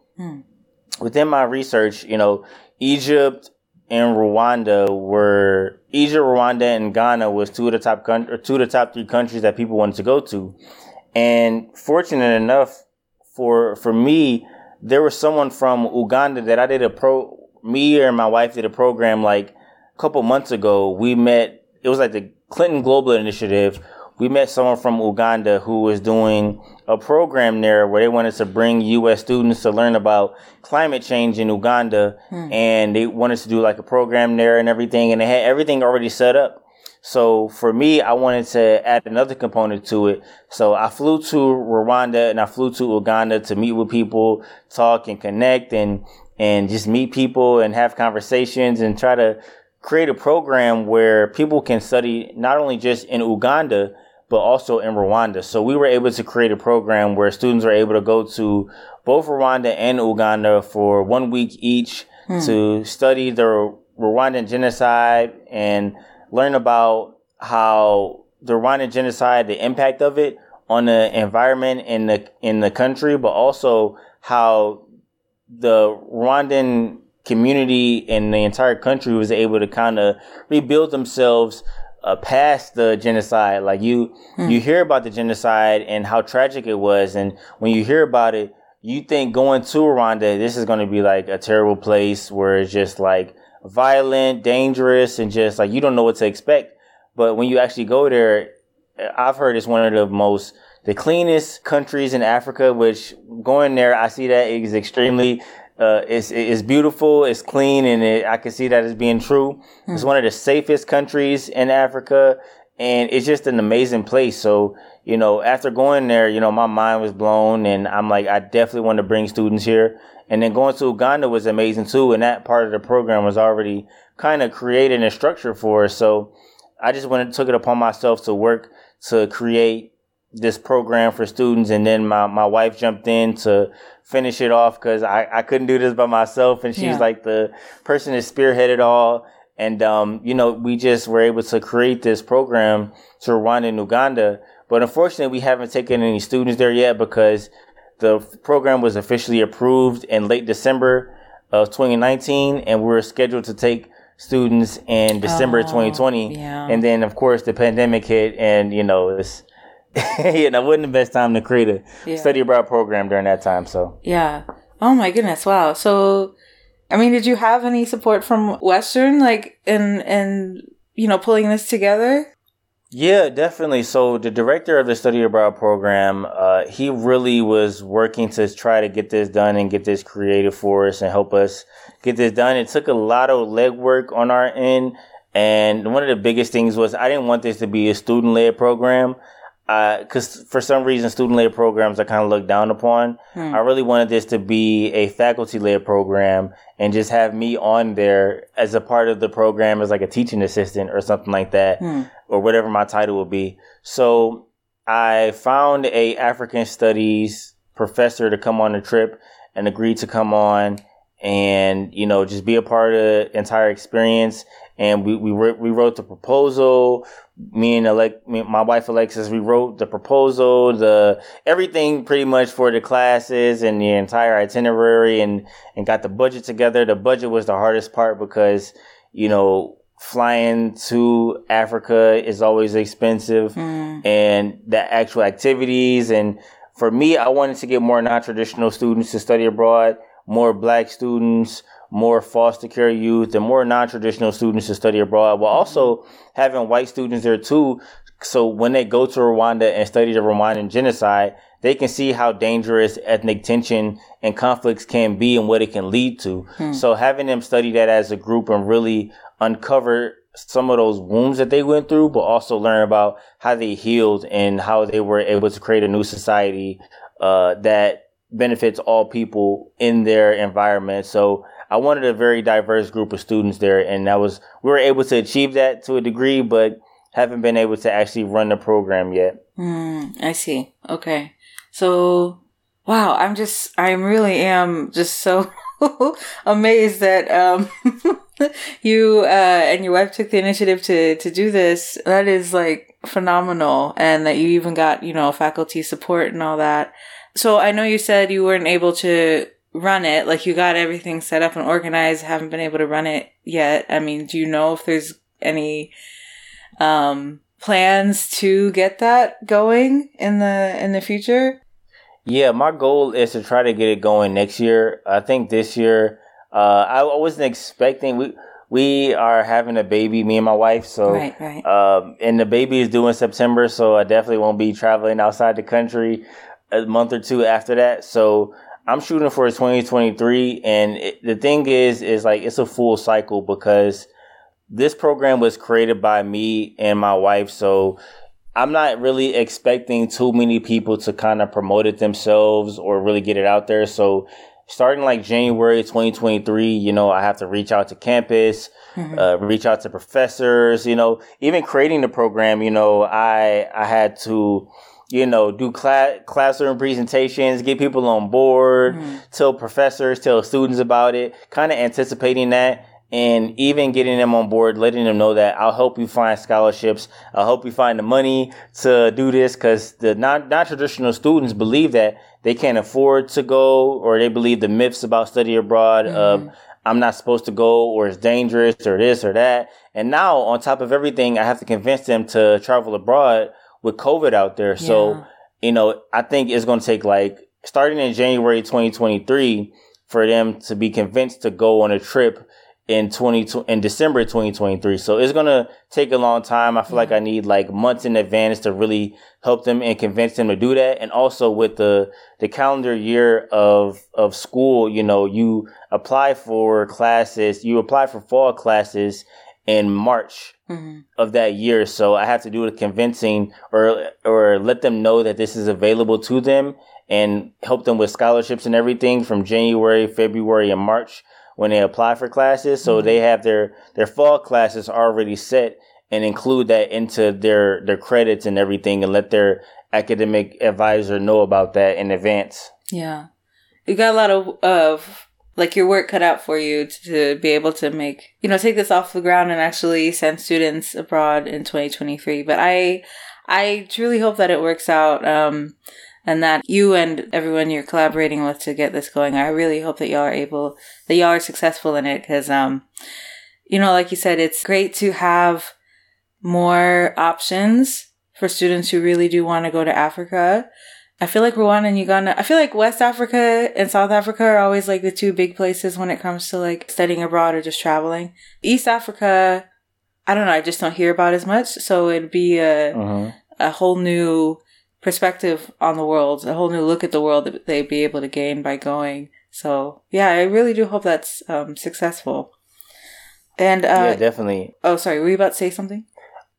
within my research, you know, Egypt and Rwanda were Egypt, Rwanda, and Ghana was two of the top coun- or two of the top three countries that people wanted to go to. And fortunate enough for for me, there was someone from Uganda that I did a pro. Me and my wife did a program like a couple months ago. We met. It was like the Clinton Global Initiative. We met someone from Uganda who was doing a program there where they wanted to bring U.S. students to learn about climate change in Uganda, hmm. and they wanted to do like a program there and everything, and they had everything already set up. So for me, I wanted to add another component to it. So I flew to Rwanda and I flew to Uganda to meet with people, talk and connect and, and just meet people and have conversations and try to create a program where people can study not only just in Uganda, but also in Rwanda. So we were able to create a program where students are able to go to both Rwanda and Uganda for one week each hmm. to study the Rwandan genocide and learn about how the Rwandan genocide, the impact of it on the environment in the in the country, but also how the Rwandan community and the entire country was able to kind of rebuild themselves uh, past the genocide. Like you, you hear about the genocide and how tragic it was, and when you hear about it, you think going to Rwanda, this is going to be like a terrible place where it's just like violent, dangerous, and just like you don't know what to expect. But when you actually go there, I've heard it's one of the most the cleanest countries in Africa. Which going there, I see that is extremely. Uh, it's it's beautiful, it's clean, and it, I can see that as being true. It's one of the safest countries in Africa, and it's just an amazing place. So you know, after going there, you know, my mind was blown, and I'm like, I definitely want to bring students here. And then going to Uganda was amazing too, and that part of the program was already kind of created and structured for us. So I just went and took it upon myself to work to create this program for students. And then my, my wife jumped in to finish it off because I, I couldn't do this by myself. And she's Yeah. like the person that spearheaded all. And, um, you know, we just were able to create this program to Rwanda and Uganda. But unfortunately, we haven't taken any students there yet because the program was officially approved in late December of 2019. And we're scheduled to take students in December Oh, 2020. yeah. And then, of course, the pandemic hit, and you know, it's you that wasn't the best time to create a Yeah. study abroad program during that time. So, Yeah. Oh my goodness. Wow. So, I mean, did you have any support from Western, like, in, in, you know, pulling this together? yeah, definitely. So, the director of the study abroad program, uh, he really was working to try to get this done and get this created for us and help us get this done. It took a lot of legwork on our end. And one of the biggest things was I didn't want this to be a student led program. Because for some reason, student led programs are kind of looked down upon. Hmm. I really wanted this to be a faculty led program and just have me on there as a part of the program as like a teaching assistant or something like that, hmm. or whatever my title would be. So I found a African studies professor to come on the trip and agreed to come on. and you know just be a part of the entire experience. And we we wrote, we wrote the proposal. Me and Alec, me, my wife Alexis, we wrote the proposal, the everything pretty much for the classes and the entire itinerary, and and got the budget together. The budget was the hardest part because you know flying to Africa is always expensive Mm. and the actual activities. And for me, I wanted to get more non traditional students to study abroad, more black students, more foster care youth, and more non traditional students to study abroad, while also having white students there too. So when they go to Rwanda and study the Rwandan genocide, they can see how dangerous ethnic tension and conflicts can be and what it can lead to. So having them study that as a group and really uncover some of those wounds that they went through, but also learn about how they healed and how they were able to create a new society uh, that benefits all people in their environment. So I wanted a very diverse group of students there, and that was we were able to achieve that to a degree, but haven't been able to actually run the program yet. Mm, I see. Okay. So, wow, I'm just, I really am just so amazed that um, you uh, and your wife took the initiative to to do this. That is like phenomenal, and that you even got you know faculty support and all that. So I know you said you weren't able to run it, like you got everything set up and organized, haven't been able to run it yet. I mean, do you know if there's any um plans to get that going in the in the future? Yeah, my goal is to try to get it going next year. I think this year, uh, I wasn't expecting we we are having a baby, me and my wife. So, Right, right. Um, and the baby is due in September, so I definitely won't be traveling outside the country a month or two after that. So I'm shooting for 2023, and it, the thing is, is like it's a full cycle because this program was created by me and my wife, so I'm not really expecting too many people to kind of promote it themselves or really get it out there. So starting like January 2023, you know, I have to reach out to campus, uh, reach out to professors, you know, even creating the program, you know, I, I had to, you know, do class, classroom presentations, get people on board, mm-hmm. tell professors, tell students about it, kind of anticipating that and even getting them on board, letting them know that I'll help you find scholarships. I'll help you find the money to do this because the non traditional students believe that they can't afford to go, or they believe the myths about study abroad of mm-hmm. I'm not supposed to go, or it's dangerous, or this or that. And now, on top of everything, I have to convince them to travel abroad with COVID out there. So, you know, I think it's going to take like starting in January 2023 for them to be convinced to go on a trip in 20 in December 2023. So it's going to take a long time. I feel like I need like months in advance to really help them and convince them to do that. And also with the the calendar year of of school, you know, you apply for classes, you apply for fall classes in March Mhm. of that year. So I have to do the convincing or or let them know that this is available to them and help them with scholarships and everything from January, February, and March when they apply for classes. So they have their their fall classes already set and include that into their their credits and everything and let their academic advisor know about that in advance. Yeah. You got a lot of of like your work cut out for you to, to be able to make you know take this off the ground and actually send students abroad in 2023 but i i truly hope that it works out um and that you and everyone you're collaborating with to get this going. I really hope that y'all are able that y'all are successful in it because um you know like you said it's great to have more options for students who really do want to go to africa I feel like Rwanda and Uganda, I feel like West Africa and South Africa are always like the two big places when it comes to like studying abroad or just traveling. East Africa, I don't know, I just don't hear about as much. So it'd be a, Mhm. a whole new perspective on the world, a whole new look at the world that they'd be able to gain by going. So yeah, I really do hope that's um, successful. And, uh, yeah, definitely. oh, sorry, were you about to say something?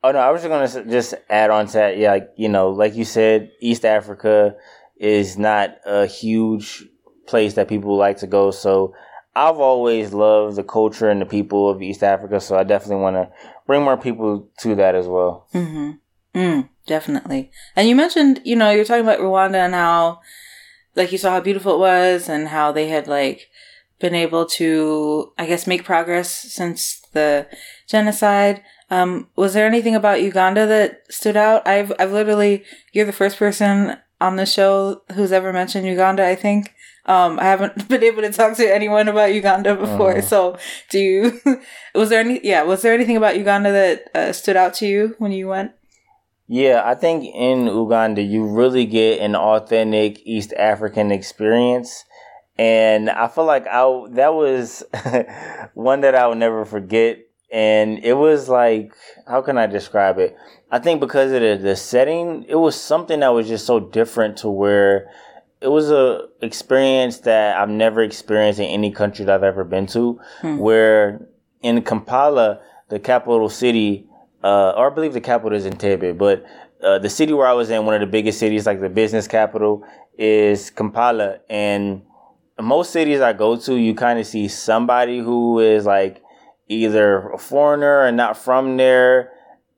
Oh no, I was just gonna just add on to that. Yeah, like, you know, like you said, East Africa is not a huge place that people like to go. So I've always loved the culture and the people of East Africa. So I definitely want to bring more people to that as well. Mm-hmm. Mm, definitely. And you mentioned, you know, you're talking about Rwanda and how, like, you saw how beautiful it was and how they had, like, been able to, I guess, make progress since the genocide. Um, was there anything about Uganda that stood out? I've, I've literally, you're the first person on the show who's ever mentioned Uganda, I think. Um, I haven't been able to talk to anyone about Uganda before. Uh-huh. So do you, was there any, yeah, was there anything about Uganda that uh, stood out to you when you went? Yeah, I think in Uganda you really get an authentic East African experience. And I feel like I that was one that I will never forget. And it was like, how can I describe it? I think because of the, the setting, it was something that was just so different to where it was a experience that I've never experienced in any country that I've ever been to. Where in Kampala, the capital city, uh, or I believe the capital is in Entebbe, but uh, the city where I was in, one of the biggest cities, like the business capital, is Kampala. And most cities I go to, you kind of see somebody who is like either a foreigner or not from there.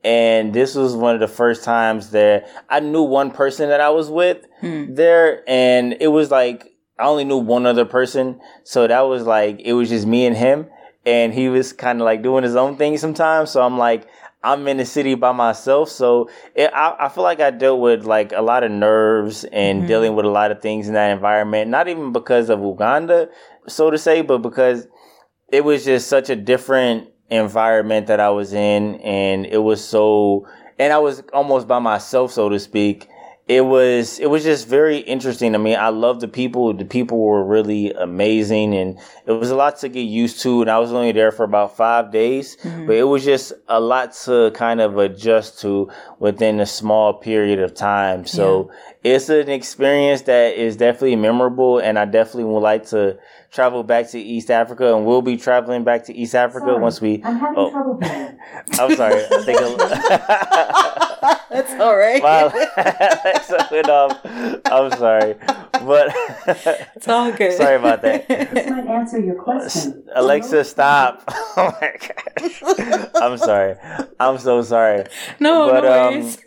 And this was one of the first times that I knew one person that I was with hmm. there, and it was like I only knew one other person, so that was like it was just me and him, and he was kind of like doing his own thing sometimes. So I'm like, I'm in the city by myself, so it, I, I feel like I dealt with like a lot of nerves and mm-hmm. dealing with a lot of things in that environment. Not even because of Uganda, so to say, but because it was just such a different environment that I was in, and it was so, and I was almost by myself, so to speak. It was it was just very interesting. I mean, I love the people. The people were really amazing, and it was a lot to get used to. And I was only there for about five days, mm-hmm. but it was just a lot to kind of adjust to within a small period of time. So it's an experience that is definitely memorable, and I definitely would like to travel back to East Africa, and we'll be traveling back to East Africa once we. I'm having oh, trouble hearing. I'm sorry. I think I- That's all right. my Alexa went off. I'm sorry, but It's all good. sorry about that. This might answer your question. Alexa, stop! Oh my gosh, I'm sorry. I'm so sorry. No, But, no um, worries.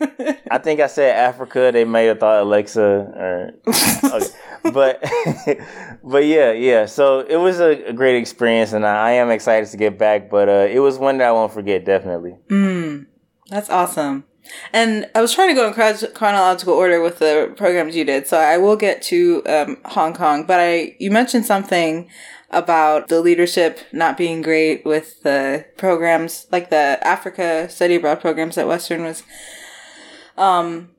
I think I said Africa. They may have thought Alexa, or, okay. But but yeah, yeah. So it was a, a great experience, and I, I am excited to get back. But uh, it was one that I won't forget, definitely. Mm, that's awesome. And I was trying to go in chronological order with the programs you did, so I will get to um, Hong Kong. But I, you mentioned something about the leadership not being great with the programs, like the Africa study abroad programs that Western was, um,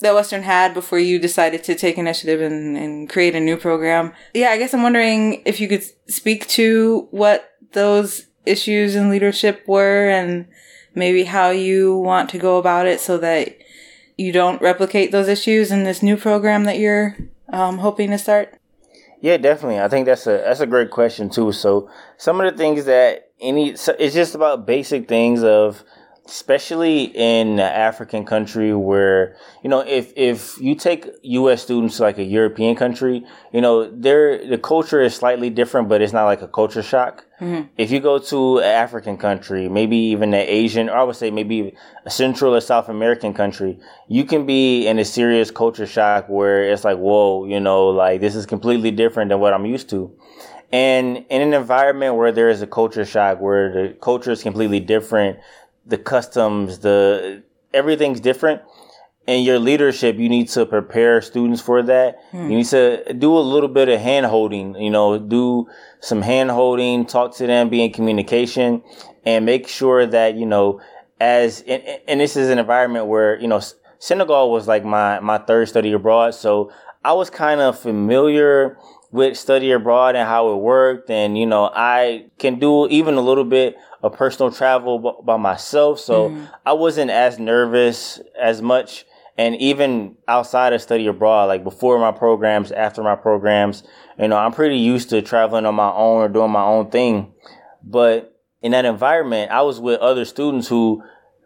that Western had before you decided to take initiative and, and create a new program. Yeah, I guess I'm wondering if you could speak to what those issues in leadership were and maybe how you want to go about it so that you don't replicate those issues in this new program that you're um, hoping to start? Yeah, definitely. I think that's a that's a great question too. So some of the things that any so it's just about basic things of especially in an African country where you know if if you take US students to like a European country, you know, their the culture is slightly different but it's not like a culture shock. Mm-hmm. If you go to an African country, maybe even an Asian, or I would say maybe a Central or South American country, you can be in a serious culture shock where it's like, whoa, you know, like this is completely different than what I'm used to. And in an environment where there is a culture shock, where the culture is completely different, the customs, the everything's different. In your leadership, you need to prepare students for that. Hmm. You need to do a little bit of hand holding, you know, do some hand holding, talk to them, be in communication, and make sure that, you know, as, and, and this is an environment where, you know, Senegal was like my, my third study abroad. So I was kind of familiar with study abroad and how it worked. And, you know, I can do even a little bit of personal travel b- by myself. So mm. I wasn't as nervous as much. And even outside of study abroad, like before my programs, after my programs, you know, I'm pretty used to traveling on my own or doing my own thing. But in that environment, I was with other students who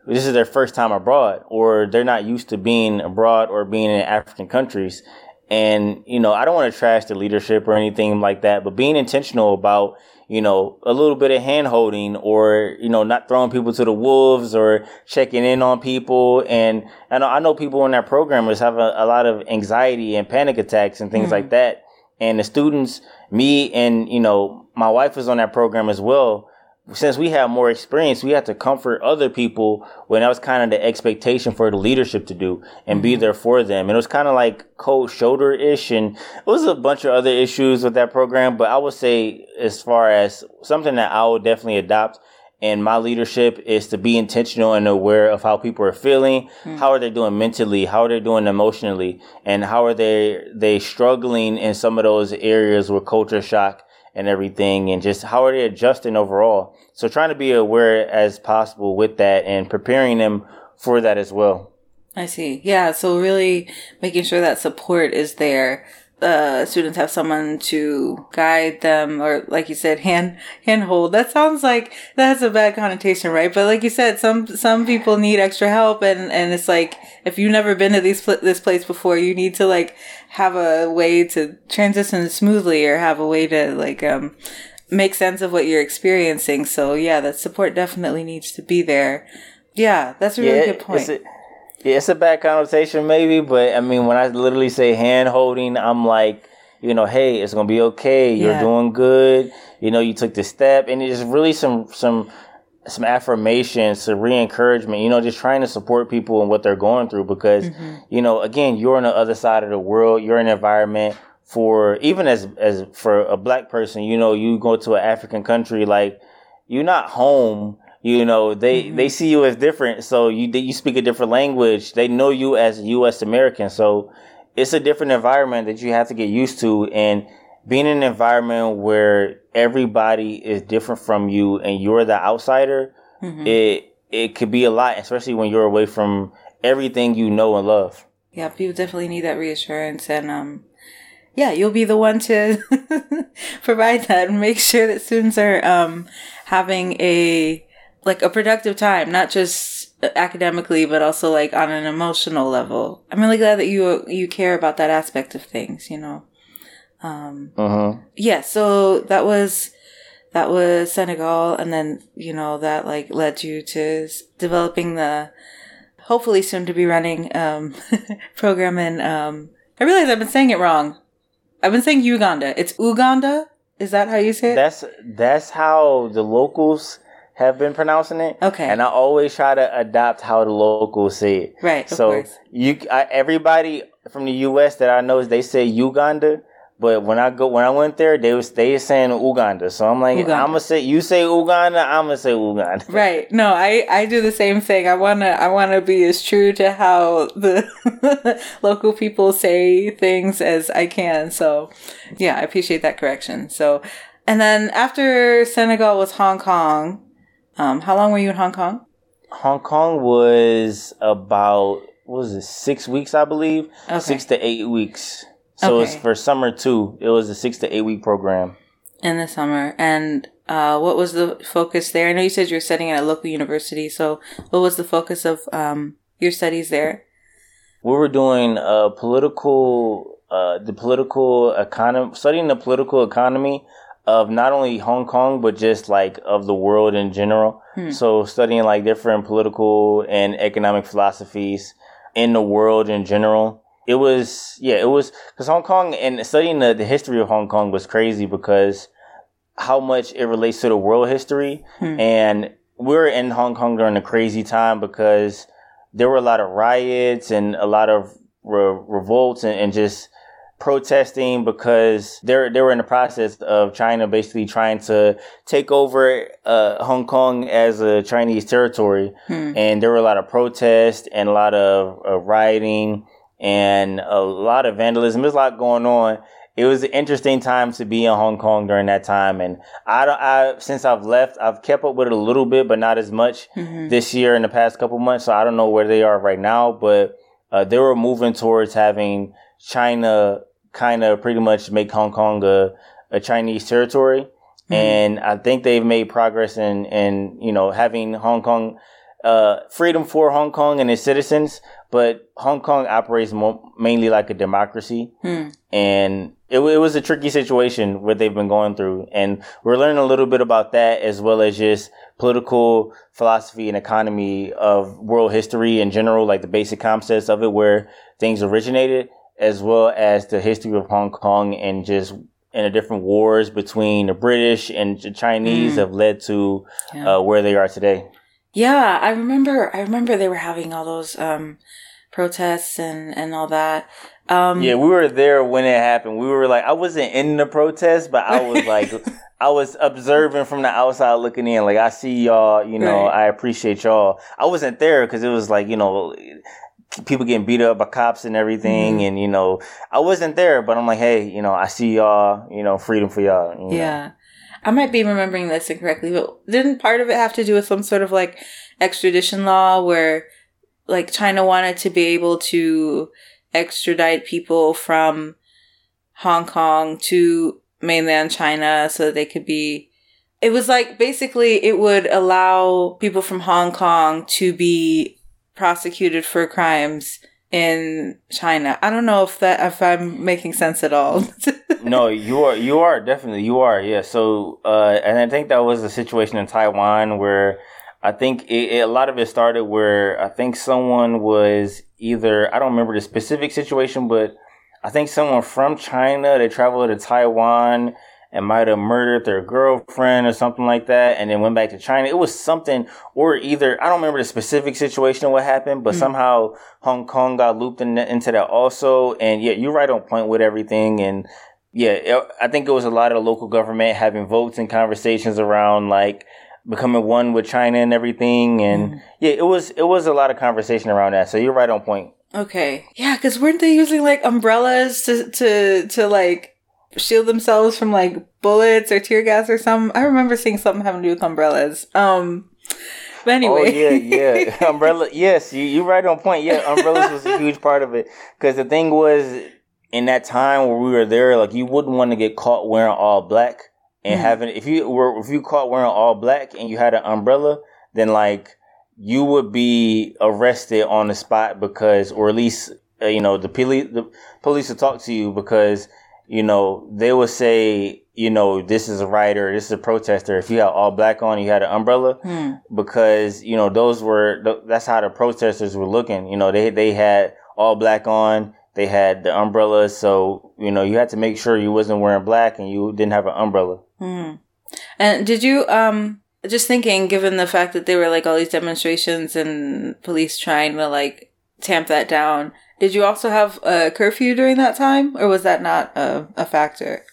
this is their first time abroad or they're not used to being abroad or being in African countries. And, you know, I don't want to trash the leadership or anything like that, but being intentional about, you know, a little bit of hand holding or, you know, not throwing people to the wolves or checking in on people. And I know, I know people in that programmers have a, a lot of anxiety and panic attacks and things like hmm. that. And the students me and you know my wife was on that program as well since we have more experience, we have to comfort other people when that was kind of the expectation for the leadership to do and mm-hmm. be there for them. And it was kind of like cold shoulder ish. And it was a bunch of other issues with that program. But I would say, as far as something that I would definitely adopt in my leadership is to be intentional and aware of how people are feeling. Mm-hmm. How are they doing mentally? How are they doing emotionally? And how are they, they struggling in some of those areas where culture shock and everything and just how are they adjusting overall. So trying to be aware as possible with that and preparing them for that as well. I see. Yeah. So really making sure that support is there uh, students have someone to guide them or like you said hand handhold. That sounds like that has a bad connotation right? But like you said some some people need extra help and and it's like if you've never been to these this place before you need to like have a way to transition smoothly or have a way to like um make sense of what you're experiencing. So yeah that support definitely needs to be there. Yeah that's a really yeah, good point yeah, it's a bad connotation, maybe, but I mean, when I literally say hand holding, I'm like, you know, hey, it's gonna be okay. You're yeah. doing good. You know, you took the step, and it's really some some some affirmations, some re-encouragement. You know, just trying to support people and what they're going through because, mm-hmm. you know, again, you're on the other side of the world. You're in an environment for even as as for a black person. You know, you go to an African country like you're not home you know they mm-hmm. they see you as different so you you speak a different language they know you as a us american so it's a different environment that you have to get used to and being in an environment where everybody is different from you and you're the outsider mm-hmm. it it could be a lot especially when you're away from everything you know and love yeah people definitely need that reassurance and um yeah, you'll be the one to provide that and make sure that students are um, having a like a productive time, not just academically, but also like on an emotional level. I'm really glad that you you care about that aspect of things. You know. Um, uh-huh. Yeah. So that was that was Senegal, and then you know that like led you to developing the hopefully soon to be running um, program in. Um, I realize I've been saying it wrong. I've been saying Uganda. It's Uganda. Is that how you say it? That's that's how the locals have been pronouncing it. Okay. And I always try to adopt how the locals say it. Right. so you, I, everybody from the U.S. that I know, they say Uganda. But when I go, when I went there, they was they saying Uganda. So I'm like, Uganda. I'm gonna say you say Uganda, I'm gonna say Uganda. Right. No, I I do the same thing. I wanna I wanna be as true to how the local people say things as I can. So yeah, I appreciate that correction. So, and then after Senegal was Hong Kong. Um, how long were you in Hong Kong? Hong Kong was about what was it six weeks, I believe, okay. six to eight weeks. So okay. it's for summer too. It was a six to eight week program. In the summer, and uh, what was the focus there? I know you said you were studying at a local university. So what was the focus of um, your studies there? We were doing a political, uh, the political economy, studying the political economy of not only Hong Kong but just like of the world in general. Hmm. So studying like different political and economic philosophies in the world in general. It was yeah, it was because Hong Kong and studying the, the history of Hong Kong was crazy because how much it relates to the world history hmm. and we're in Hong Kong during a crazy time because there were a lot of riots and a lot of re- revolts and, and just protesting because they're they were in the process of China basically trying to take over uh, Hong Kong as a Chinese territory, hmm. and there were a lot of protests and a lot of uh, rioting and a lot of vandalism. There's a lot going on. It was an interesting time to be in Hong Kong during that time, and I don't. I since I've left, I've kept up with it a little bit, but not as much mm-hmm. this year in the past couple months. So I don't know where they are right now, but uh, they were moving towards having China kind of pretty much make Hong Kong a, a Chinese territory. Mm-hmm. And I think they've made progress in, in, you know, having Hong Kong, uh, freedom for Hong Kong and its citizens. But Hong Kong operates mo- mainly like a democracy. Mm. And it, it was a tricky situation what they've been going through. And we're learning a little bit about that as well as just political philosophy and economy of world history in general, like the basic concepts of it, where things originated as well as the history of Hong Kong and just and the different wars between the British and the Chinese Mm. have led to Yeah. uh, where they are today. Yeah, I remember. I remember they were having all those um, protests and and all that. Um, Yeah, we were there when it happened. We were like, I wasn't in the protest, but I was like, I was observing from the outside looking in. Like, I see y'all, you know, Right. I appreciate y'all. I wasn't there because it was like, you know, people getting beat up by cops and everything. Mhm. And, you know, I wasn't there, but I'm like, hey, you know, I see y'all, you know, freedom for y'all. you know. Yeah. I might be remembering this incorrectly, but didn't part of it have to do with some sort of like extradition law where like China wanted to be able to extradite people from Hong Kong to mainland China so that they could be it was like basically it would allow people from Hong Kong to be prosecuted for crimes in China. I don't know if that if I'm making sense at all. no, you are you are definitely you are yeah. So uh, and I think that was the situation in Taiwan where I think it, it, a lot of it started where I think someone was either I don't remember the specific situation, but I think someone from China they traveled to Taiwan and might have murdered their girlfriend or something like that, and then went back to China. It was something, or either I don't remember the specific situation of what happened, but Mm. somehow Hong Kong got looped in, into that also. And yeah, you're right on point with everything, and yeah, it, I think it was a lot of the local government having votes and conversations around like becoming one with China and everything, and Mm. yeah, it was it was a lot of conversation around that. So you're right on point. Okay. Yeah, because weren't they using like umbrellas to to to like shield themselves from like bullets or tear gas or something? I remember seeing something having to do with umbrellas. Um, but anyway. Oh yeah, yeah. Umbrella. Yes, you you right on point. Yeah, umbrellas was a huge part of it because the thing was in that time where we were there, like you wouldn't want to get caught wearing all black and Mhm. having if you were if you caught wearing all black and you had an umbrella, then like you would be arrested on the spot because, or at least uh, you know the police the police would talk to you because you know they would say you know this is a writer, this is a protester. If you had all black on, you had an umbrella Hmm. because you know those were that's how the protesters were looking. You know they they had all black on, they had the umbrellas, so you know you had to make sure you wasn't wearing black and you didn't have an umbrella. Hmm. And did you um just thinking, given the fact that there were like all these demonstrations and police trying to like tamp that down, did you also have a curfew during that time, or was that not a, a factor?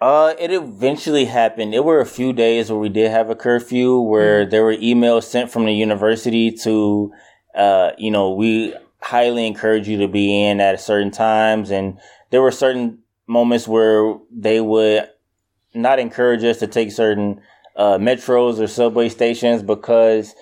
Uh, it eventually happened. There were a few days where we did have a curfew, where there were emails sent from the university to, uh, you know, we highly encourage you to be in at certain times, and there were certain moments where they would not encourage us to take certain uh, metros or subway stations because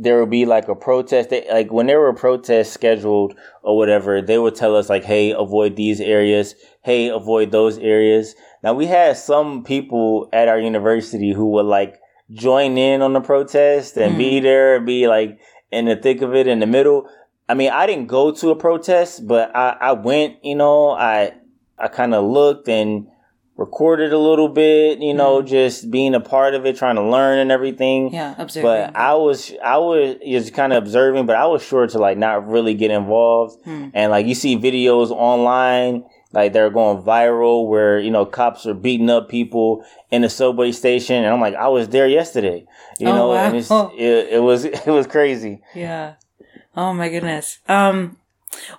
there would be like a protest. They, like when there were protests scheduled or whatever, they would tell us like, "Hey, avoid these areas. Hey, avoid those areas." Now we had some people at our university who would like join in on the protest and be mm-hmm. there and be like in the thick of it in the middle. I mean, I didn't go to a protest, but I, I went, you know, I I kind of looked and recorded a little bit, you know, just being a part of it, trying to learn and everything. Yeah, observing. But I was I was just kind of observing, but I was sure to like not really get involved. Hmm. And like you see videos online, like they're going viral where you know cops are beating up people in the subway station, and I'm like, I was there yesterday, you Oh, know, wow. and it's, it, it was it was crazy. Yeah. Oh my goodness. Um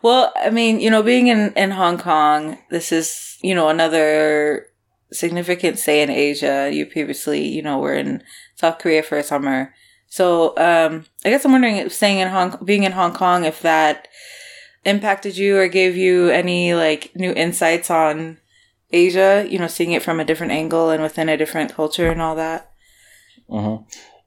well, I mean, you know, being in in Hong Kong, this is, you know, another significant stay in Asia. You previously, you know, were in South Korea for a summer. So, um I guess I'm wondering if staying in Hong being in Hong Kong if that impacted you or gave you any like new insights on Asia, you know, seeing it from a different angle and within a different culture and all that. hmm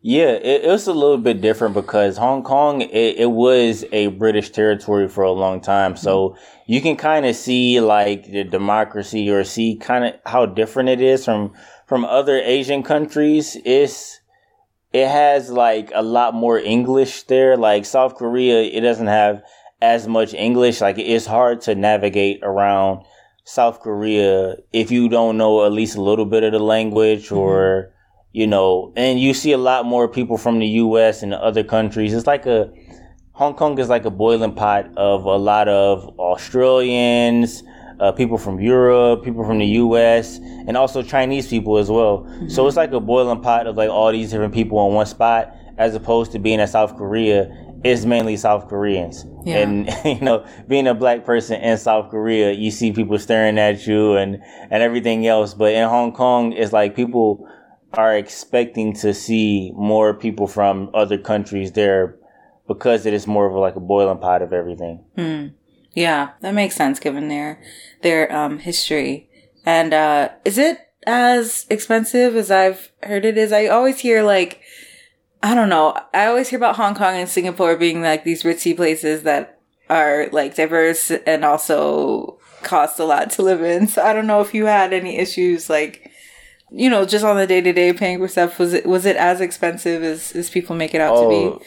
Yeah, it, it was a little bit different because Hong Kong it, it was a British territory for a long time, so mm-hmm. you can kind of see like the democracy or see kind of how different it is from from other Asian countries. It's it has like a lot more English there. Like South Korea, it doesn't have as much English. Like it's hard to navigate around South Korea if you don't know at least a little bit of the language mm-hmm. or you know, and you see a lot more people from the US and other countries. It's like a Hong Kong is like a boiling pot of a lot of Australians, uh, people from Europe, people from the U.S., and also Chinese people as well. So it's like a boiling pot of like all these different people in one spot, as opposed to being in South Korea. It's mainly South Koreans, Yeah. and you know, being a black person in South Korea, you see people staring at you and and everything else. But in Hong Kong, it's like people are expecting to see more people from other countries there because it is more of like a boiling pot of everything. Yeah, that makes sense given their their um history. And uh is it as expensive as I've heard it is? I always hear like I don't know. I always hear about Hong Kong and Singapore being like these ritzy places that are like diverse and also cost a lot to live in. So I don't know if you had any issues like you know, just on the day to day paying for stuff. Was it was it as expensive as, as people make it out to Oh, be?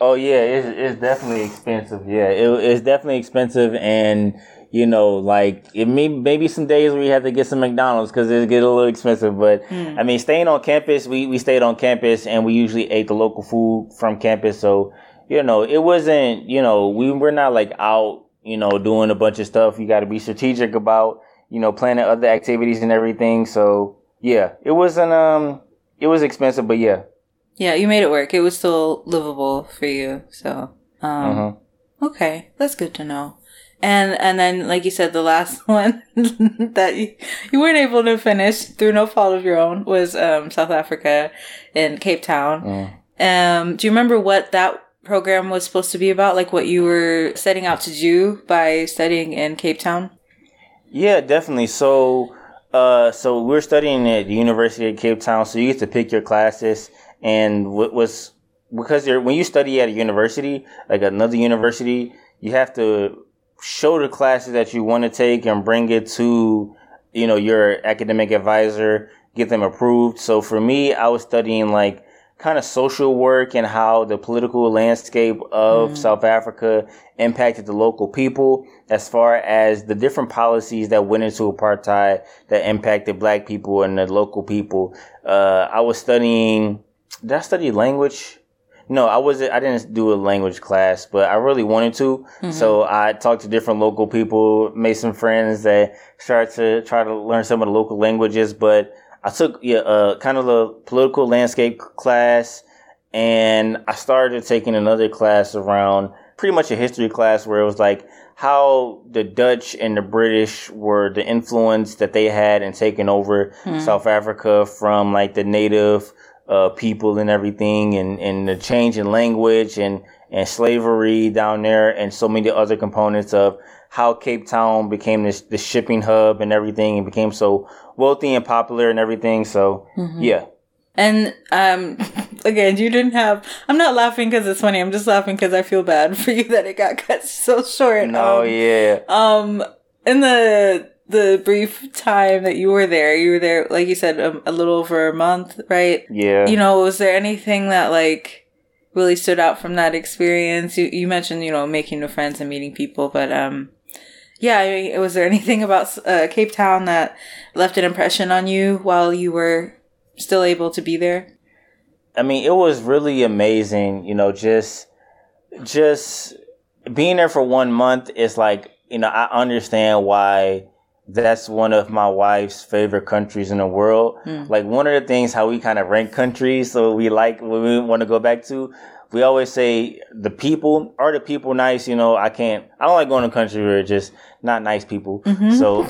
oh yeah, it's it's definitely expensive. Yeah, it, it's definitely expensive, and you know, like it may maybe some days where you have to get some McDonald's because it get a little expensive. But hmm. I mean, staying on campus, we we stayed on campus, and we usually ate the local food from campus. So you know, it wasn't you know we were not like out you know doing a bunch of stuff. You got to be strategic about you know planning other activities and everything. So yeah, it wasn't um it was expensive, but yeah. Yeah, you made it work. It was still livable for you. So, um, Uh-huh. okay, that's good to know. And and then, like you said, the last one that you, you weren't able to finish through no fault of your own was um, South Africa in Cape Town. Um, do you remember what that program was supposed to be about? Like what you were setting out to do by studying in Cape Town? Yeah, definitely. So, uh, so we're studying at the University of Cape Town. So you get to pick your classes, and what was because you're when you study at a university, like another university, you have to show the classes that you want to take and bring it to, you know, your academic advisor, get them approved. So for me, I was studying like kind of social work and how the political landscape of South Africa impacted the local people as far as the different policies that went into apartheid that impacted black people and the local people. Uh, I was studying, did I study language? No, I wasn't. I didn't do a language class, but I really wanted to. So I talked to different local people, made some friends that started to try to learn some of the local languages. But I took yeah, uh, kind of the political landscape class, and I started taking another class around pretty much a history class where it was like how the Dutch and the British were the influence that they had in taking over South Africa from like the native uh, people and everything, and, and the change in language and, and slavery down there, and so many other components of how Cape Town became this the shipping hub and everything, and became so wealthy and popular and everything. So yeah, And um, again, you didn't have. I'm not laughing because it's funny. I'm just laughing because I feel bad for you that it got cut so short. no, Um, yeah, Um, in the the brief time that you were there, you were there, like you said, um, a little over a month, right? yeah. You know, was there anything that like really stood out from that experience? You you mentioned you know making new friends and meeting people, but um, yeah, I mean, was there anything about uh, Cape Town that left an impression on you while you were still able to be there? I mean, it was really amazing, you know, just just being there for one month is like, you know, I understand why that's one of my wife's favorite countries in the world. Like one of the things how we kind of rank countries, so we like what we want to go back to. We always say the people are the people nice. You know, I can't. I don't like going to countries where it's just not nice people. Mm-hmm. So,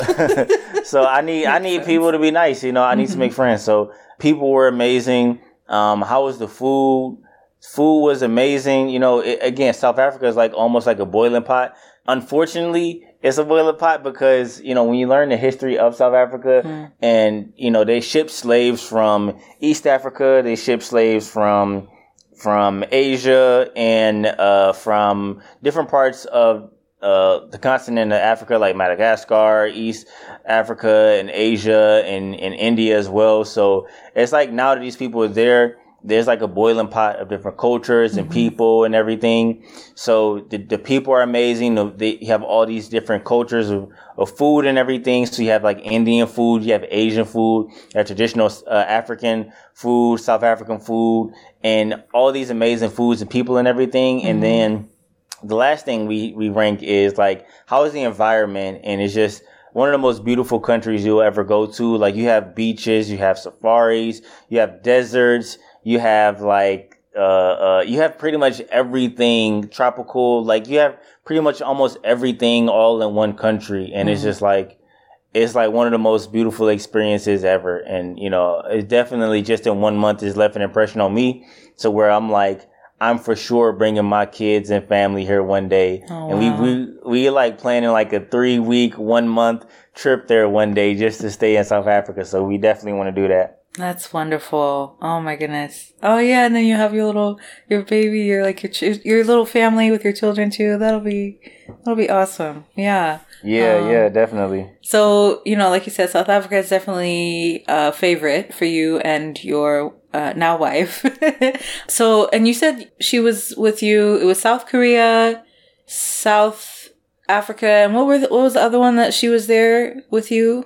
so I need I need people to be nice. You know, I need to make mm-hmm. friends. So people were amazing. Um, how was the food? Food was amazing. You know, it, again, South Africa is like almost like a boiling pot. Unfortunately, it's a boiling pot because you know when you learn the history of South Africa, mm. and you know they shipped slaves from East Africa, they shipped slaves from from Asia and uh, from different parts of uh, the continent of Africa, like Madagascar, East Africa, and Asia, and, and India as well. So it's like now that these people are there, there's like a boiling pot of different cultures and people and everything. So the, the people are amazing. They have all these different cultures of, of food and everything. So you have like Indian food, you have Asian food, you have traditional uh, African food, South African food, and all these amazing foods and people and everything. And then the last thing we we rank is like how is the environment, and it's just one of the most beautiful countries you'll ever go to. Like you have beaches, you have safaris, you have deserts, you have like uh, uh, you have pretty much everything tropical. Like you have pretty much almost everything all in one country, and it's just like it's like one of the most beautiful experiences ever. And you know, it definitely just in one month has left an impression on me. So where I'm like. I'm for sure bringing my kids and family here one day, Oh, and wow. we we we like planning like a three week, one month trip there one day just to stay in South Africa. So we definitely want to do that. That's wonderful. Oh my goodness. Oh yeah, and then you have your little your baby, your like your ch- your little family with your children too. That'll be that'll be awesome. Yeah. Yeah, Um, yeah, definitely. So you know, like you said, South Africa is definitely a favorite for you and your uh, now wife. so, and you said she was with you. It was South Korea, South Africa, and what were the, what was the other one that she was there with you?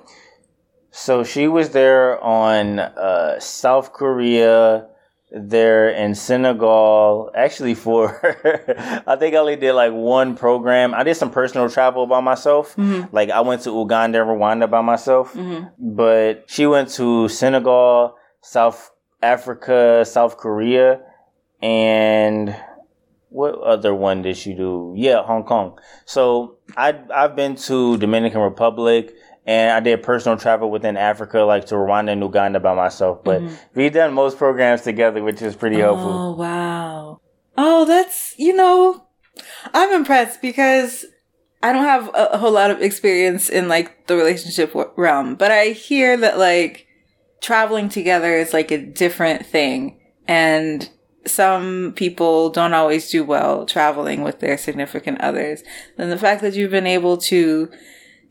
So she was there on uh, South Korea, there in Senegal. Actually, for I think I only did like one program. I did some personal travel by myself. Like I went to Uganda and Rwanda by myself. But she went to Senegal, South Africa, South Korea, and what other one did she do? Yeah, Hong Kong. So I I've been to Dominican Republic and I did personal travel within Africa, like to Rwanda and Uganda by myself. But mm-hmm. we've done most programs together, which is pretty helpful. Oh wow. Oh, that's you know, I'm impressed because I don't have a, a whole lot of experience in like the relationship w- realm, but I hear that like traveling together is like a different thing, and some people don't always do well traveling with their significant others. And the fact that you've been able to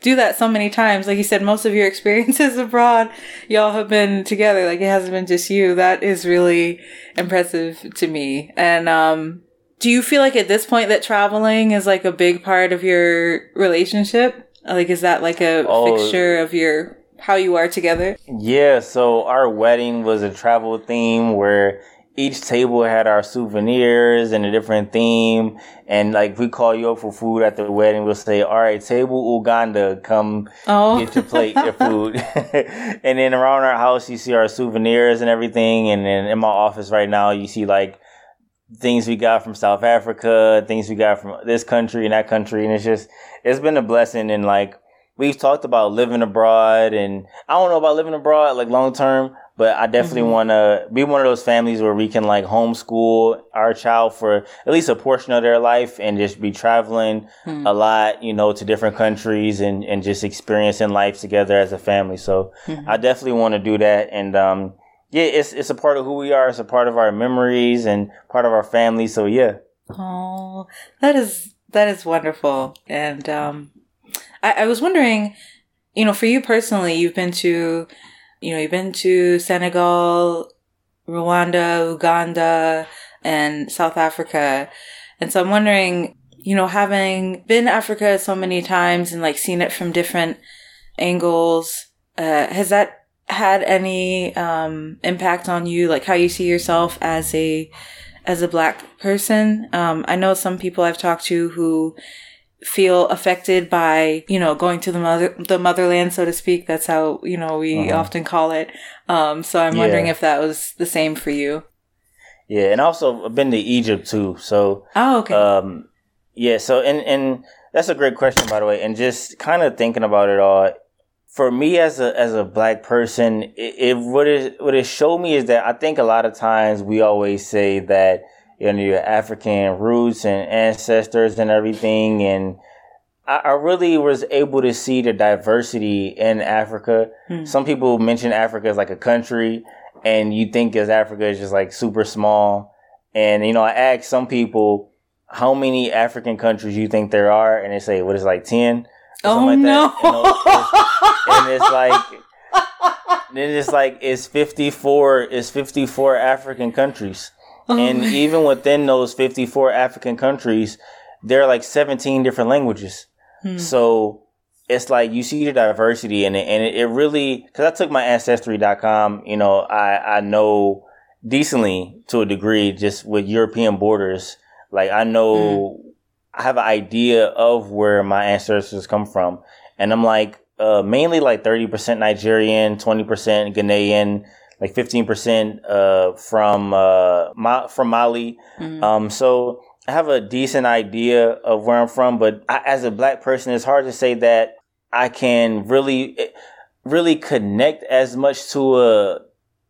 do that so many times. Like you said, most of your experiences abroad, y'all have been together. Like it hasn't been just you. That is really impressive to me. And, um, do you feel like at this point that traveling is like a big part of your relationship? Like, is that like a Oh. fixture of your, how you are together? Yeah, so our wedding was a travel theme where each table had our souvenirs and a different theme. And like we call you up for food at the wedding, we'll say, All right, table Uganda, come Oh. get your plate, your food. and then around our house you see our souvenirs and everything. And then in my office right now you see like things we got from South Africa, things we got from this country and that country. And it's just it's been a blessing and like we've talked about living abroad and I don't know about living abroad like long term, but I definitely want to be one of those families where we can like homeschool our child for at least a portion of their life and just be traveling a lot, you know, to different countries and, and just experiencing life together as a family. So I definitely want to do that. And, um, yeah, it's, it's a part of who we are. It's a part of our memories and part of our family. So yeah. Oh, that is that is wonderful. And um, I, I was wondering, you know, for you personally, you've been to, you know, you've been to Senegal, Rwanda, Uganda, and South Africa, and so I'm wondering, you know, having been Africa so many times and like seen it from different angles, uh, has that had any um, impact on you, like how you see yourself as a as a black person. Um, I know some people I've talked to who feel affected by, you know, going to the mother, the motherland, so to speak. That's how, you know, we often call it. Um, so I'm wondering Yeah. if that was the same for you. Yeah. And also I've been to Egypt too. So, Oh, okay. Um, yeah. So, and and that's a great question, by the way. And just kind of thinking about it all, for me as a as a black person, it, it what it what it showed me is that I think a lot of times we always say that you know your African roots and ancestors and everything, and I, I really was able to see the diversity in Africa. Hmm. Some people mention Africa as like a country, and you think as Africa is just like super small. And you know, I asked some people how many African countries you think there are, and they say what is like ten. oh no. like. And, it's- and it's like then it's like it's 54 it's 54 african countries and even within those 54 african countries there are like 17 different languages. So it's like you see the diversity in it and it, it really because i took my ancestry.com you know i i know decently to a degree just with european borders. Like i know I have an idea of where my ancestors come from, and I'm like uh, mainly like thirty percent Nigerian, twenty percent Ghanaian, like fifteen percent uh, from uh, Ma- from Mali. Um, so I have a decent idea of where I'm from, but I, as a black person, it's hard to say that I can really really connect as much to a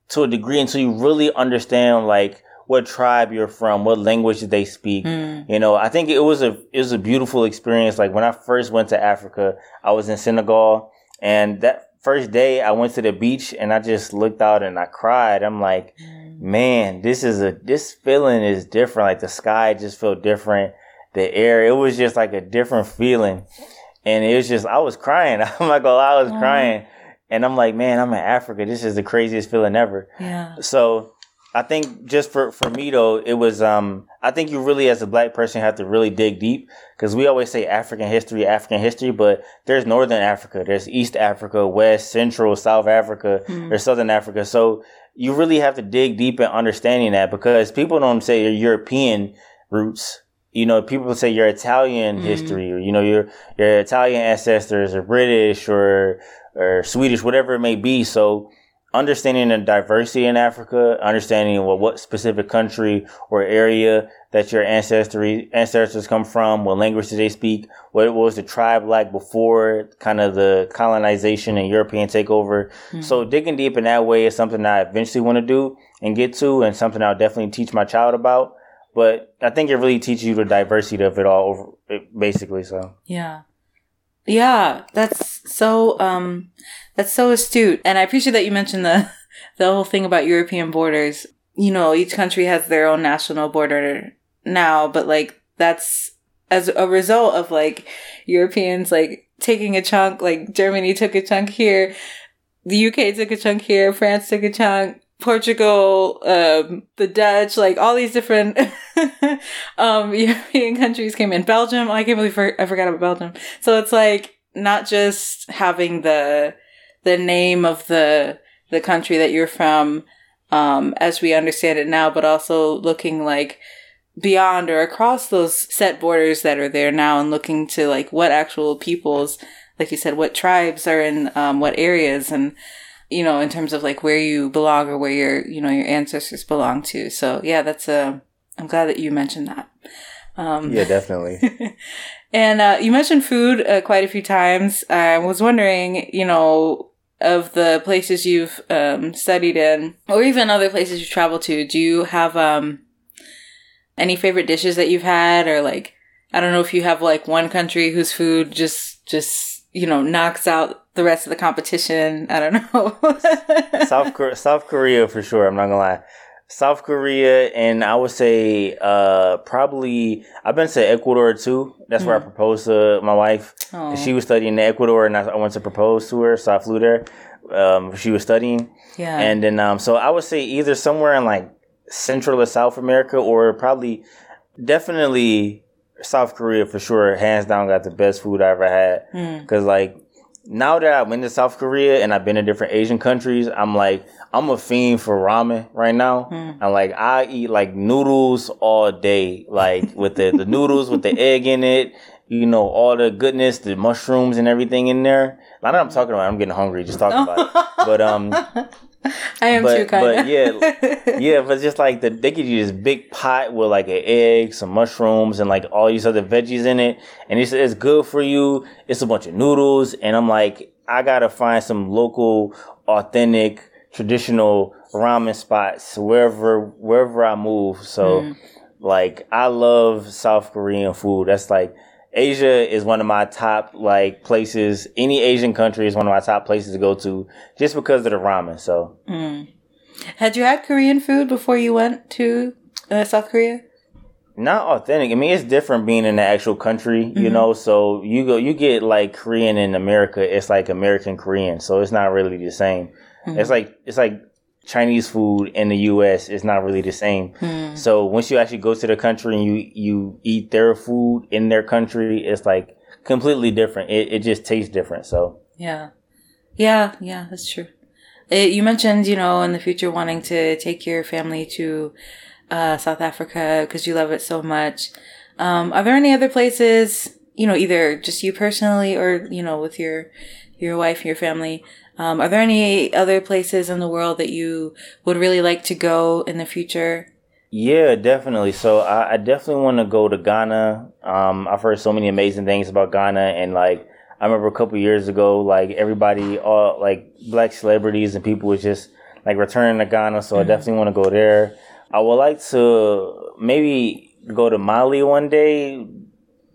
to a degree until you really understand like what tribe you're from, what language they speak. You know, I think it was a it was a beautiful experience. Like when I first went to Africa, I was in Senegal, and that first day I went to the beach and I just looked out and I cried. I'm like, mm. man, this is a this feeling is different. Like the sky just felt different. The air, it was just like a different feeling. And it was just I was crying. I'm not gonna lie, I was uh-huh. crying. And I'm like, man, I'm in Africa. This is the craziest feeling ever. Yeah. So I think just for, for me though, it was um I think you really as a black person have to really dig deep because we always say African history, African history, but there's Northern Africa, there's East Africa, West, Central, South Africa, there's Southern Africa. So you really have to dig deep in understanding that because people don't say your European roots. You know, people say your Italian history or you know your your Italian ancestors or British or or Swedish, whatever it may be. So understanding the diversity in Africa, understanding what, what specific country or area that your ancestry ancestors come from, what language do they speak, what was the tribe like before kind of the colonization and European takeover. So digging deep in that way is something I eventually want to do and get to and something I'll definitely teach my child about. But I think it really teaches you the diversity of it all over basically. So Yeah. Yeah, that's so um that's so astute. And I appreciate that you mentioned the the whole thing about European borders. You know, each country has their own national border now, but like that's as a result of like Europeans like taking a chunk, like Germany took a chunk here, the UK took a chunk here, France took a chunk, Portugal, um, the Dutch, like all these different um, European countries came in. Belgium, oh, I can't believe I forgot about Belgium. So it's like not just having the the name of the the country that you're from um, as we understand it now, but also looking like beyond or across those set borders that are there now and looking to like what actual peoples, like you said, what tribes are in um, what areas and you know in terms of like where you belong or where your you know your ancestors belong to. So yeah, that's a. I'm glad that you mentioned that. Um, yeah, definitely. and uh, you mentioned food uh, quite a few times. I was wondering, you know, of the places you've um, studied in, or even other places you've traveled to, do you have um, any favorite dishes that you've had, or like, I don't know if you have like one country whose food just just you know knocks out the rest of the competition. I don't know. South Korea, South Korea for sure. I'm not gonna lie. South Korea, and I would say uh, probably I've been to Ecuador too. That's where I proposed to my wife. She was studying in Ecuador, and I, I went to propose to her, so I flew there. Um, she was studying, yeah. and then um, so I would say either somewhere in like Central or South America, or probably definitely South Korea for sure. Hands down, got the best food I ever had. Hmm. Because like now that I've been to South Korea and I've been to different Asian countries, I'm like I'm a fiend for ramen right now. Hmm. I'm like I eat like noodles all day, like with the the noodles with the egg in it. You know all the goodness, the mushrooms and everything in there. Now that I'm talking about, I'm getting hungry just talking about it. But um, I am but- too kind but yeah, yeah, but just like the they give you this big pot with like an egg, some mushrooms, and like all these other veggies in it, and it's it's good for you. It's a bunch of noodles, and I'm like, I gotta find some local, authentic, traditional ramen spots wherever wherever I move. So, mm. like, I love South Korean food. That's like. Asia is one of my top like places. Any Asian country is one of my top places to go to, just because of the ramen. So mm. Had you had Korean food before you went to uh, South Korea? not authentic. I mean, it's different being in the actual country, you mm-hmm. know. So you go, you get like Korean in America. It's like American Korean, so it's not really the same. Mm-hmm. It's like it's like Chinese food in the U.S. is not really the same. So once you actually go to the country and you you eat their food in their country, it's like completely different. It it just tastes different. So Yeah. Yeah, yeah, that's true. Uh you mentioned, you know, in the future wanting to take your family to uh, South Africa because you love it so much. Um, are there any other places, you know, either just you personally or, you know, with your, your wife, and your family? Um, are there any other places in the world that you would really like to go in the future? Yeah, definitely. So I, I definitely want to go to Ghana. Um, I've heard so many amazing things about Ghana, and like I remember a couple years ago, like everybody, all like black celebrities and people was just like returning to Ghana. So I definitely want to go there. I would like to maybe go to Mali one day,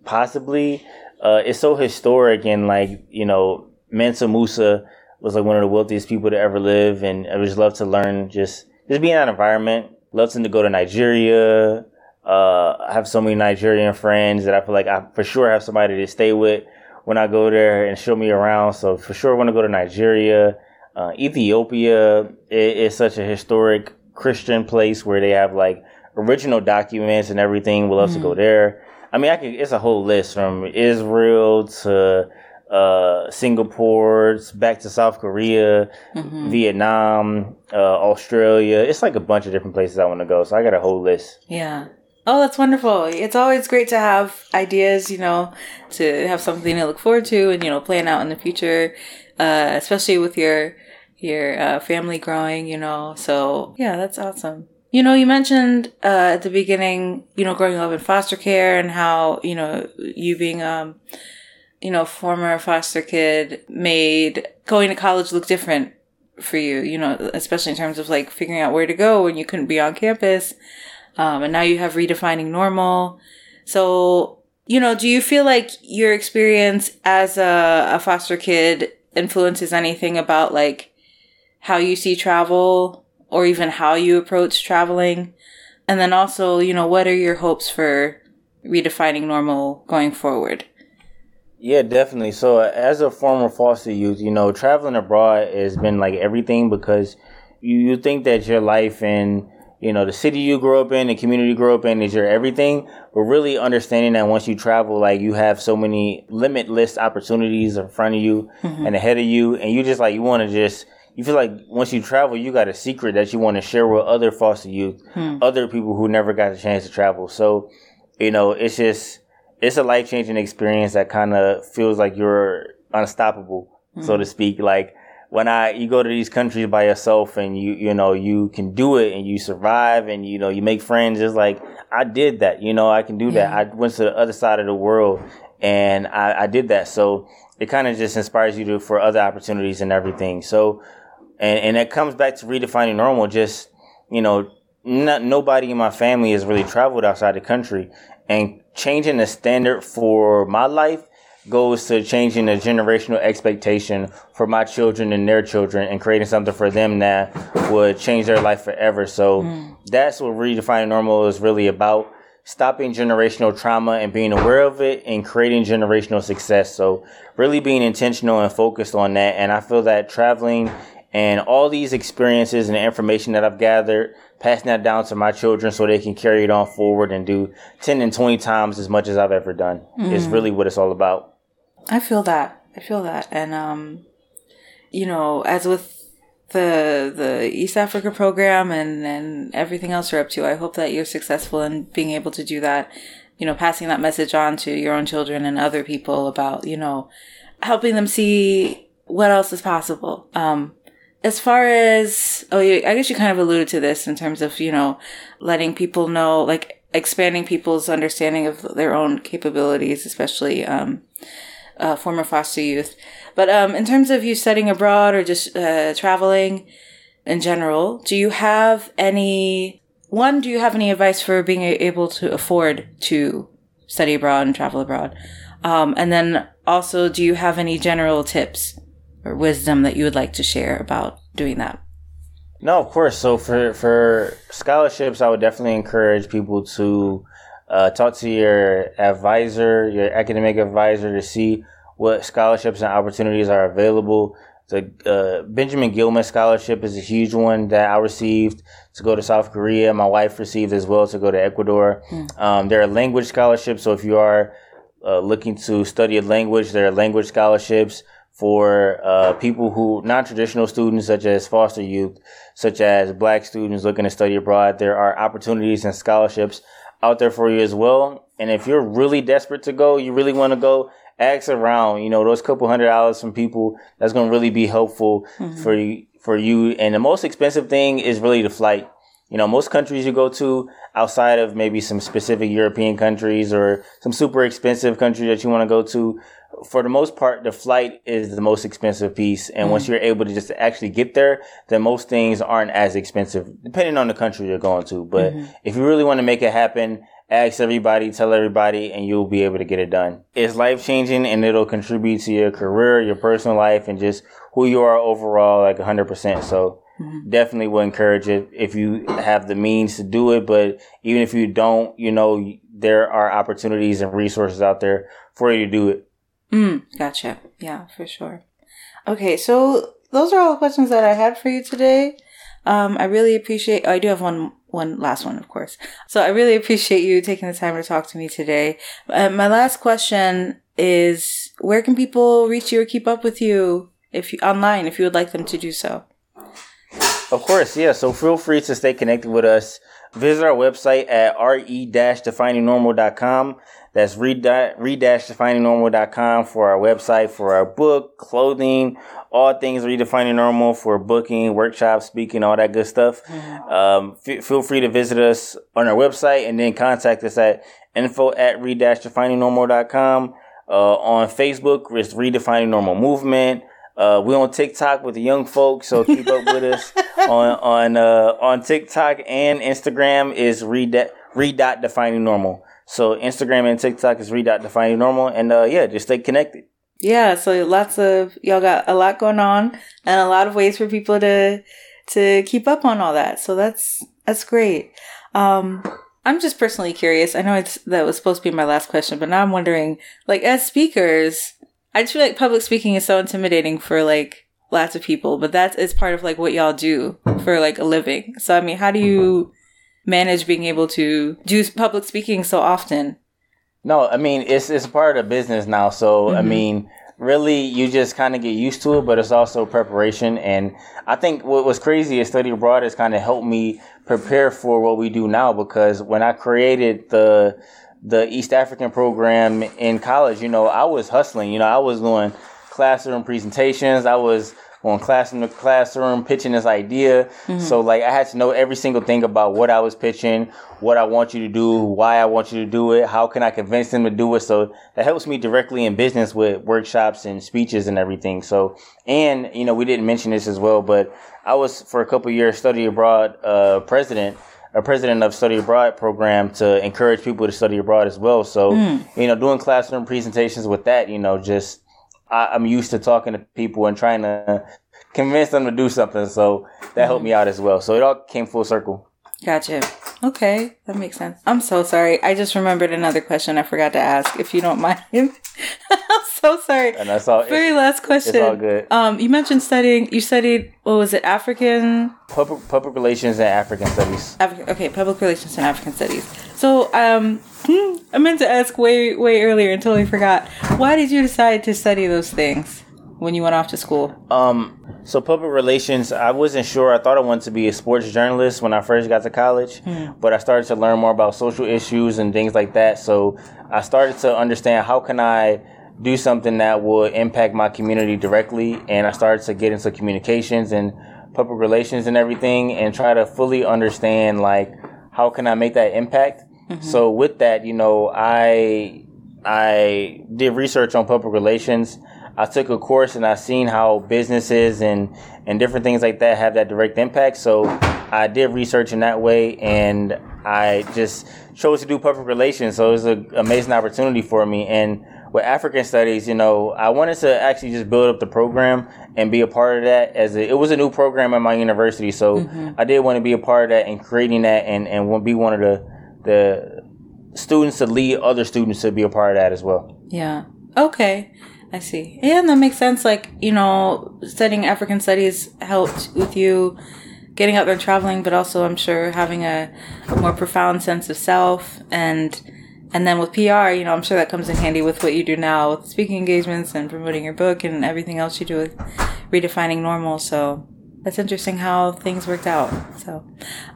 possibly. Uh, it's so historic and like you know Mansa Musa was like one of the wealthiest people to ever live, and I would just love to learn just just be in that environment. Love to go to Nigeria. Uh, I have so many Nigerian friends that I feel like I for sure have somebody to stay with when I go there and show me around. So for sure, want to go to Nigeria. Uh, Ethiopia is such a historic Christian place where they have like original documents and everything. We'll love to go there. I mean, I can. It's a whole list from Israel to uh, Singapore, back to South Korea, Vietnam, uh, Australia. It's like a bunch of different places I want to go. So I got a whole list. Yeah. Oh, that's wonderful. It's always great to have ideas, you know, to have something to look forward to and, you know, plan out in the future, uh, especially with your, your, uh, family growing, you know. So yeah, that's awesome. You know, you mentioned, uh, at the beginning, you know, growing up in foster care and how, you know, you being, um, you know, former foster kid made going to college look different for you, you know, especially in terms of like figuring out where to go when you couldn't be on campus. Um, and now you have redefining normal. So, you know, do you feel like your experience as a, a foster kid influences anything about like how you see travel or even how you approach traveling? And then also, you know, what are your hopes for redefining normal going forward? Yeah, definitely. So as a former foster youth, you know, traveling abroad has been like everything because you, you think that your life and you know the city you grew up in, the community you grew up in is your everything, but really understanding that once you travel, like you have so many limitless opportunities in front of you mm-hmm. and ahead of you, and you just like you want to just you feel like once you travel, you got a secret that you want to share with other foster youth, hmm. other people who never got a chance to travel. So, you know, it's just it's a life changing experience that kind of feels like you're unstoppable, so mm-hmm. to speak. Like when I you go to these countries by yourself and you you know you can do it and you survive and you know you make friends. It's like I did that. You know I can do that. I went to the other side of the world and I, I did that. So it kind of just inspires you to for other opportunities and everything. So and and it comes back to redefining normal. Just you know, not nobody in my family has really traveled outside the country, and changing the standard for my life goes to changing the generational expectation for my children and their children and creating something for them that would change their life forever. So hmm. that's what redefining normal is really about. Stopping generational trauma and being aware of it and creating generational success. So really being intentional and focused on that. And I feel that traveling and all these experiences and information that I've gathered, passing that down to my children so they can carry it on forward and do 10 and 20 times as much as I've ever done is really what it's all about. I feel that. I feel that. And um you know, as with the the East Africa program and and everything else you're up to, I hope that you're successful in being able to do that. You know, passing that message on to your own children and other people about, you know, helping them see what else is possible. Um as far as oh, I guess you kind of alluded to this in terms of you know letting people know, like expanding people's understanding of their own capabilities, especially um, uh, former foster youth. But um, in terms of you studying abroad or just uh, traveling in general, do you have any one? Do you have any advice for being able to afford to study abroad and travel abroad? Um, and then also, do you have any general tips or wisdom that you would like to share about doing that? No, of course. So for for scholarships, I would definitely encourage people to uh, talk to your advisor, your academic advisor, to see what scholarships and opportunities are available. The uh, Benjamin Gilman scholarship is a huge one that I received to go to South Korea. My wife received as well to go to Ecuador. Um, there are language scholarships. So if you are uh, looking to study a language, there are language scholarships for uh, people who non-traditional students such as foster youth such as black students looking to study abroad there are opportunities and scholarships out there for you as well. And if you're really desperate to go, you really want to go, ask around. You know, those couple hundred dollars from people that's going to really be helpful for you. For you, and the most expensive thing is really the flight. You know, most countries you go to outside of maybe some specific European countries or some super expensive country that you want to go to, for the most part, the flight is the most expensive piece. And once mm-hmm. you're able to just actually get there, then most things aren't as expensive, depending on the country you're going to. But mm-hmm. if you really want to make it happen, ask everybody, tell everybody, and you'll be able to get it done. It's life changing and it'll contribute to your career, your personal life, and just who you are overall, like 100%. So, mm-hmm. definitely will encourage it if you have the means to do it. But even if you don't, you know, there are opportunities and resources out there for you to do it. Mm, gotcha. Yeah, for sure. Okay, so those are all the questions that I had for you today. Um, I really appreciate. I do have one, one last one, of course. So I really appreciate you taking the time to talk to me today. Uh, my last question is: Where can people reach you or keep up with you if you online if you would like them to do so? Of course, yeah. So feel free to stay connected with us. Visit our website at re-definingnormal.com. That's re-definingnormal.com for our website, for our book, clothing, all things redefining normal for booking, workshops, speaking, all that good stuff. Um, f- feel free to visit us on our website and then contact us at info at re-definingnormal.com. Uh, on Facebook, it's Redefining Normal Movement. Uh, we're on TikTok with the young folks, so keep up with us on on uh, on TikTok and Instagram is re re dot defining normal. So Instagram and TikTok is re dot defining normal, and uh, yeah, just stay connected. Yeah, so lots of y'all got a lot going on and a lot of ways for people to to keep up on all that. So that's that's great. Um I'm just personally curious. I know it's that was supposed to be my last question, but now I'm wondering like as speakers, I just feel like public speaking is so intimidating for like lots of people, but that is part of like what y'all do for like a living. So I mean, how do you manage being able to do public speaking so often? No, I mean it's it's part of the business now. So I mm-hmm. mean, really, you just kind of get used to it, but it's also preparation. And I think what was crazy is study abroad has kind of helped me prepare for what we do now because when I created the the East African program in college, you know, I was hustling. You know, I was doing classroom presentations. I was going classroom to classroom pitching this idea. So like I had to know every single thing about what I was pitching, what I want you to do, why I want you to do it, how can I convince them to do it. So that helps me directly in business with workshops and speeches and everything. So and you know we didn't mention this as well, but I was for a couple of years study abroad uh, president a president of study abroad program to encourage people to study abroad as well. So, you know, doing classroom presentations with that, you know, just I, I'm used to talking to people and trying to convince them to do something. So that helped me mm-hmm. out as well. So it all came full circle. Gotcha. Okay, that makes sense. I'm so sorry. I just remembered another question I forgot to ask. If you don't mind, I'm so sorry. And that's all. Very last question. it's all good. Um, you mentioned studying. You studied what was it? African. Public, public relations and African studies. African. Okay, public relations and African studies. So, um, hmm, I meant to ask way way earlier and totally forgot. Why did you decide to study those things when you went off to school? Um, so public relations, I wasn't sure. I thought I wanted to be a sports journalist when I first got to college, but I started to learn more about social issues and things like that. So I started to understand how can I do something that would impact my community directly, and I started to get into communications and public relations and everything, and try to fully understand like how can I make that impact. Mm-hmm. So with that, you know, I I did research on public relations. I took a course and I seen how businesses and and different things like that have that direct impact. So I did research in that way, and I just chose to do public relations. So it was an amazing opportunity for me. And with African studies, you know, I wanted to actually just build up the program and be a part of that. As a, it was a new program at my university, so mm-hmm. I did want to be a part of that and creating that, and and be one of the the students to lead other students to be a part of that as well. Yeah. Okay. I see. Yeah, and that makes sense. Like, you know, studying African studies helped with you getting out there traveling, but also I'm sure having a, a more profound sense of self and and then with PR, you know, I'm sure that comes in handy with what you do now with speaking engagements and promoting your book and everything else you do with redefining normal. So that's interesting how things worked out. So,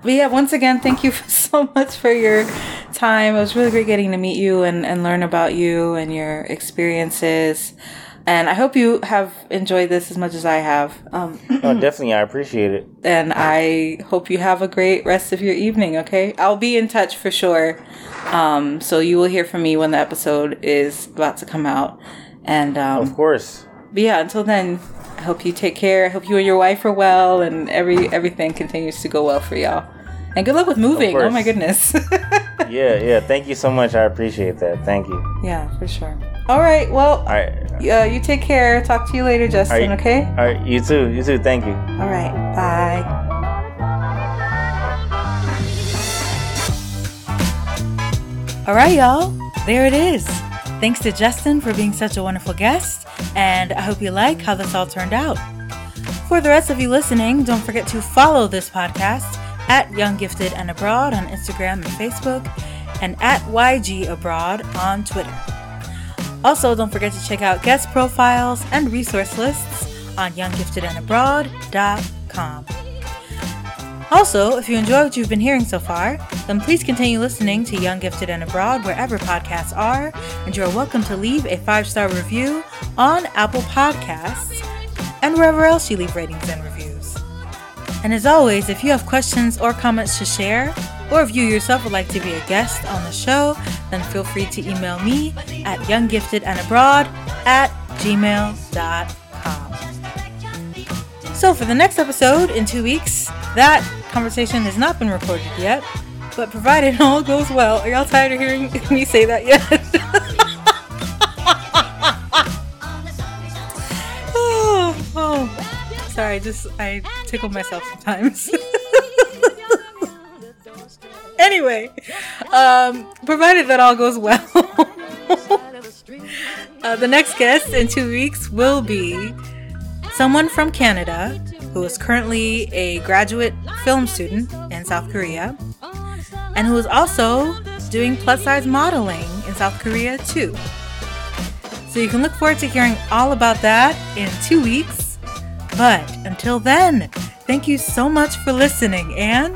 but yeah, once again, thank you so much for your time. It was really great getting to meet you and, and learn about you and your experiences. And I hope you have enjoyed this as much as I have. Um, Oh, definitely, I appreciate it. and I hope you have a great rest of your evening, okay? I'll be in touch for sure. Um, so you will hear from me when the episode is about to come out. And um, Of course. but yeah, until then, I hope you take care. I hope you and your wife are well and every everything continues to go well for y'all. And good luck with moving. Oh my goodness. Yeah, yeah. Thank you so much. I appreciate that. Thank you. yeah, for sure. All right. Well, All right. uh, you take care. Talk to you later, Justin, right. okay? All right. You too. You too. Thank you. All right. Bye. All right, y'all. There it is. Thanks to Justin for being such a wonderful guest, and I hope you like how this all turned out. For the rest of you listening, don't forget to follow this podcast at Young Gifted and Abroad on Instagram and Facebook, and at YG Abroad on Twitter. Also, don't forget to check out guest profiles and resource lists on younggiftedandabroad.com. Also, if you enjoy what you've been hearing so far, then please continue listening to Young Gifted and Abroad wherever podcasts are, and you're welcome to leave a five star review on Apple Podcasts and wherever else you leave ratings and reviews. And as always, if you have questions or comments to share, or if you yourself would like to be a guest on the show, then feel free to email me at younggiftedandabroad at gmail.com. So for the next episode in two weeks, that conversation has not been recorded yet, but provided all goes well, are y'all tired of hearing me say that yet? oh, oh, sorry, just I tickle myself sometimes. Anyway, um, provided that all goes well, uh, the next guest in two weeks will be someone from Canada who is currently a graduate film student in South Korea and who is also doing plus size modeling in South Korea too. So you can look forward to hearing all about that in two weeks. But until then, thank you so much for listening and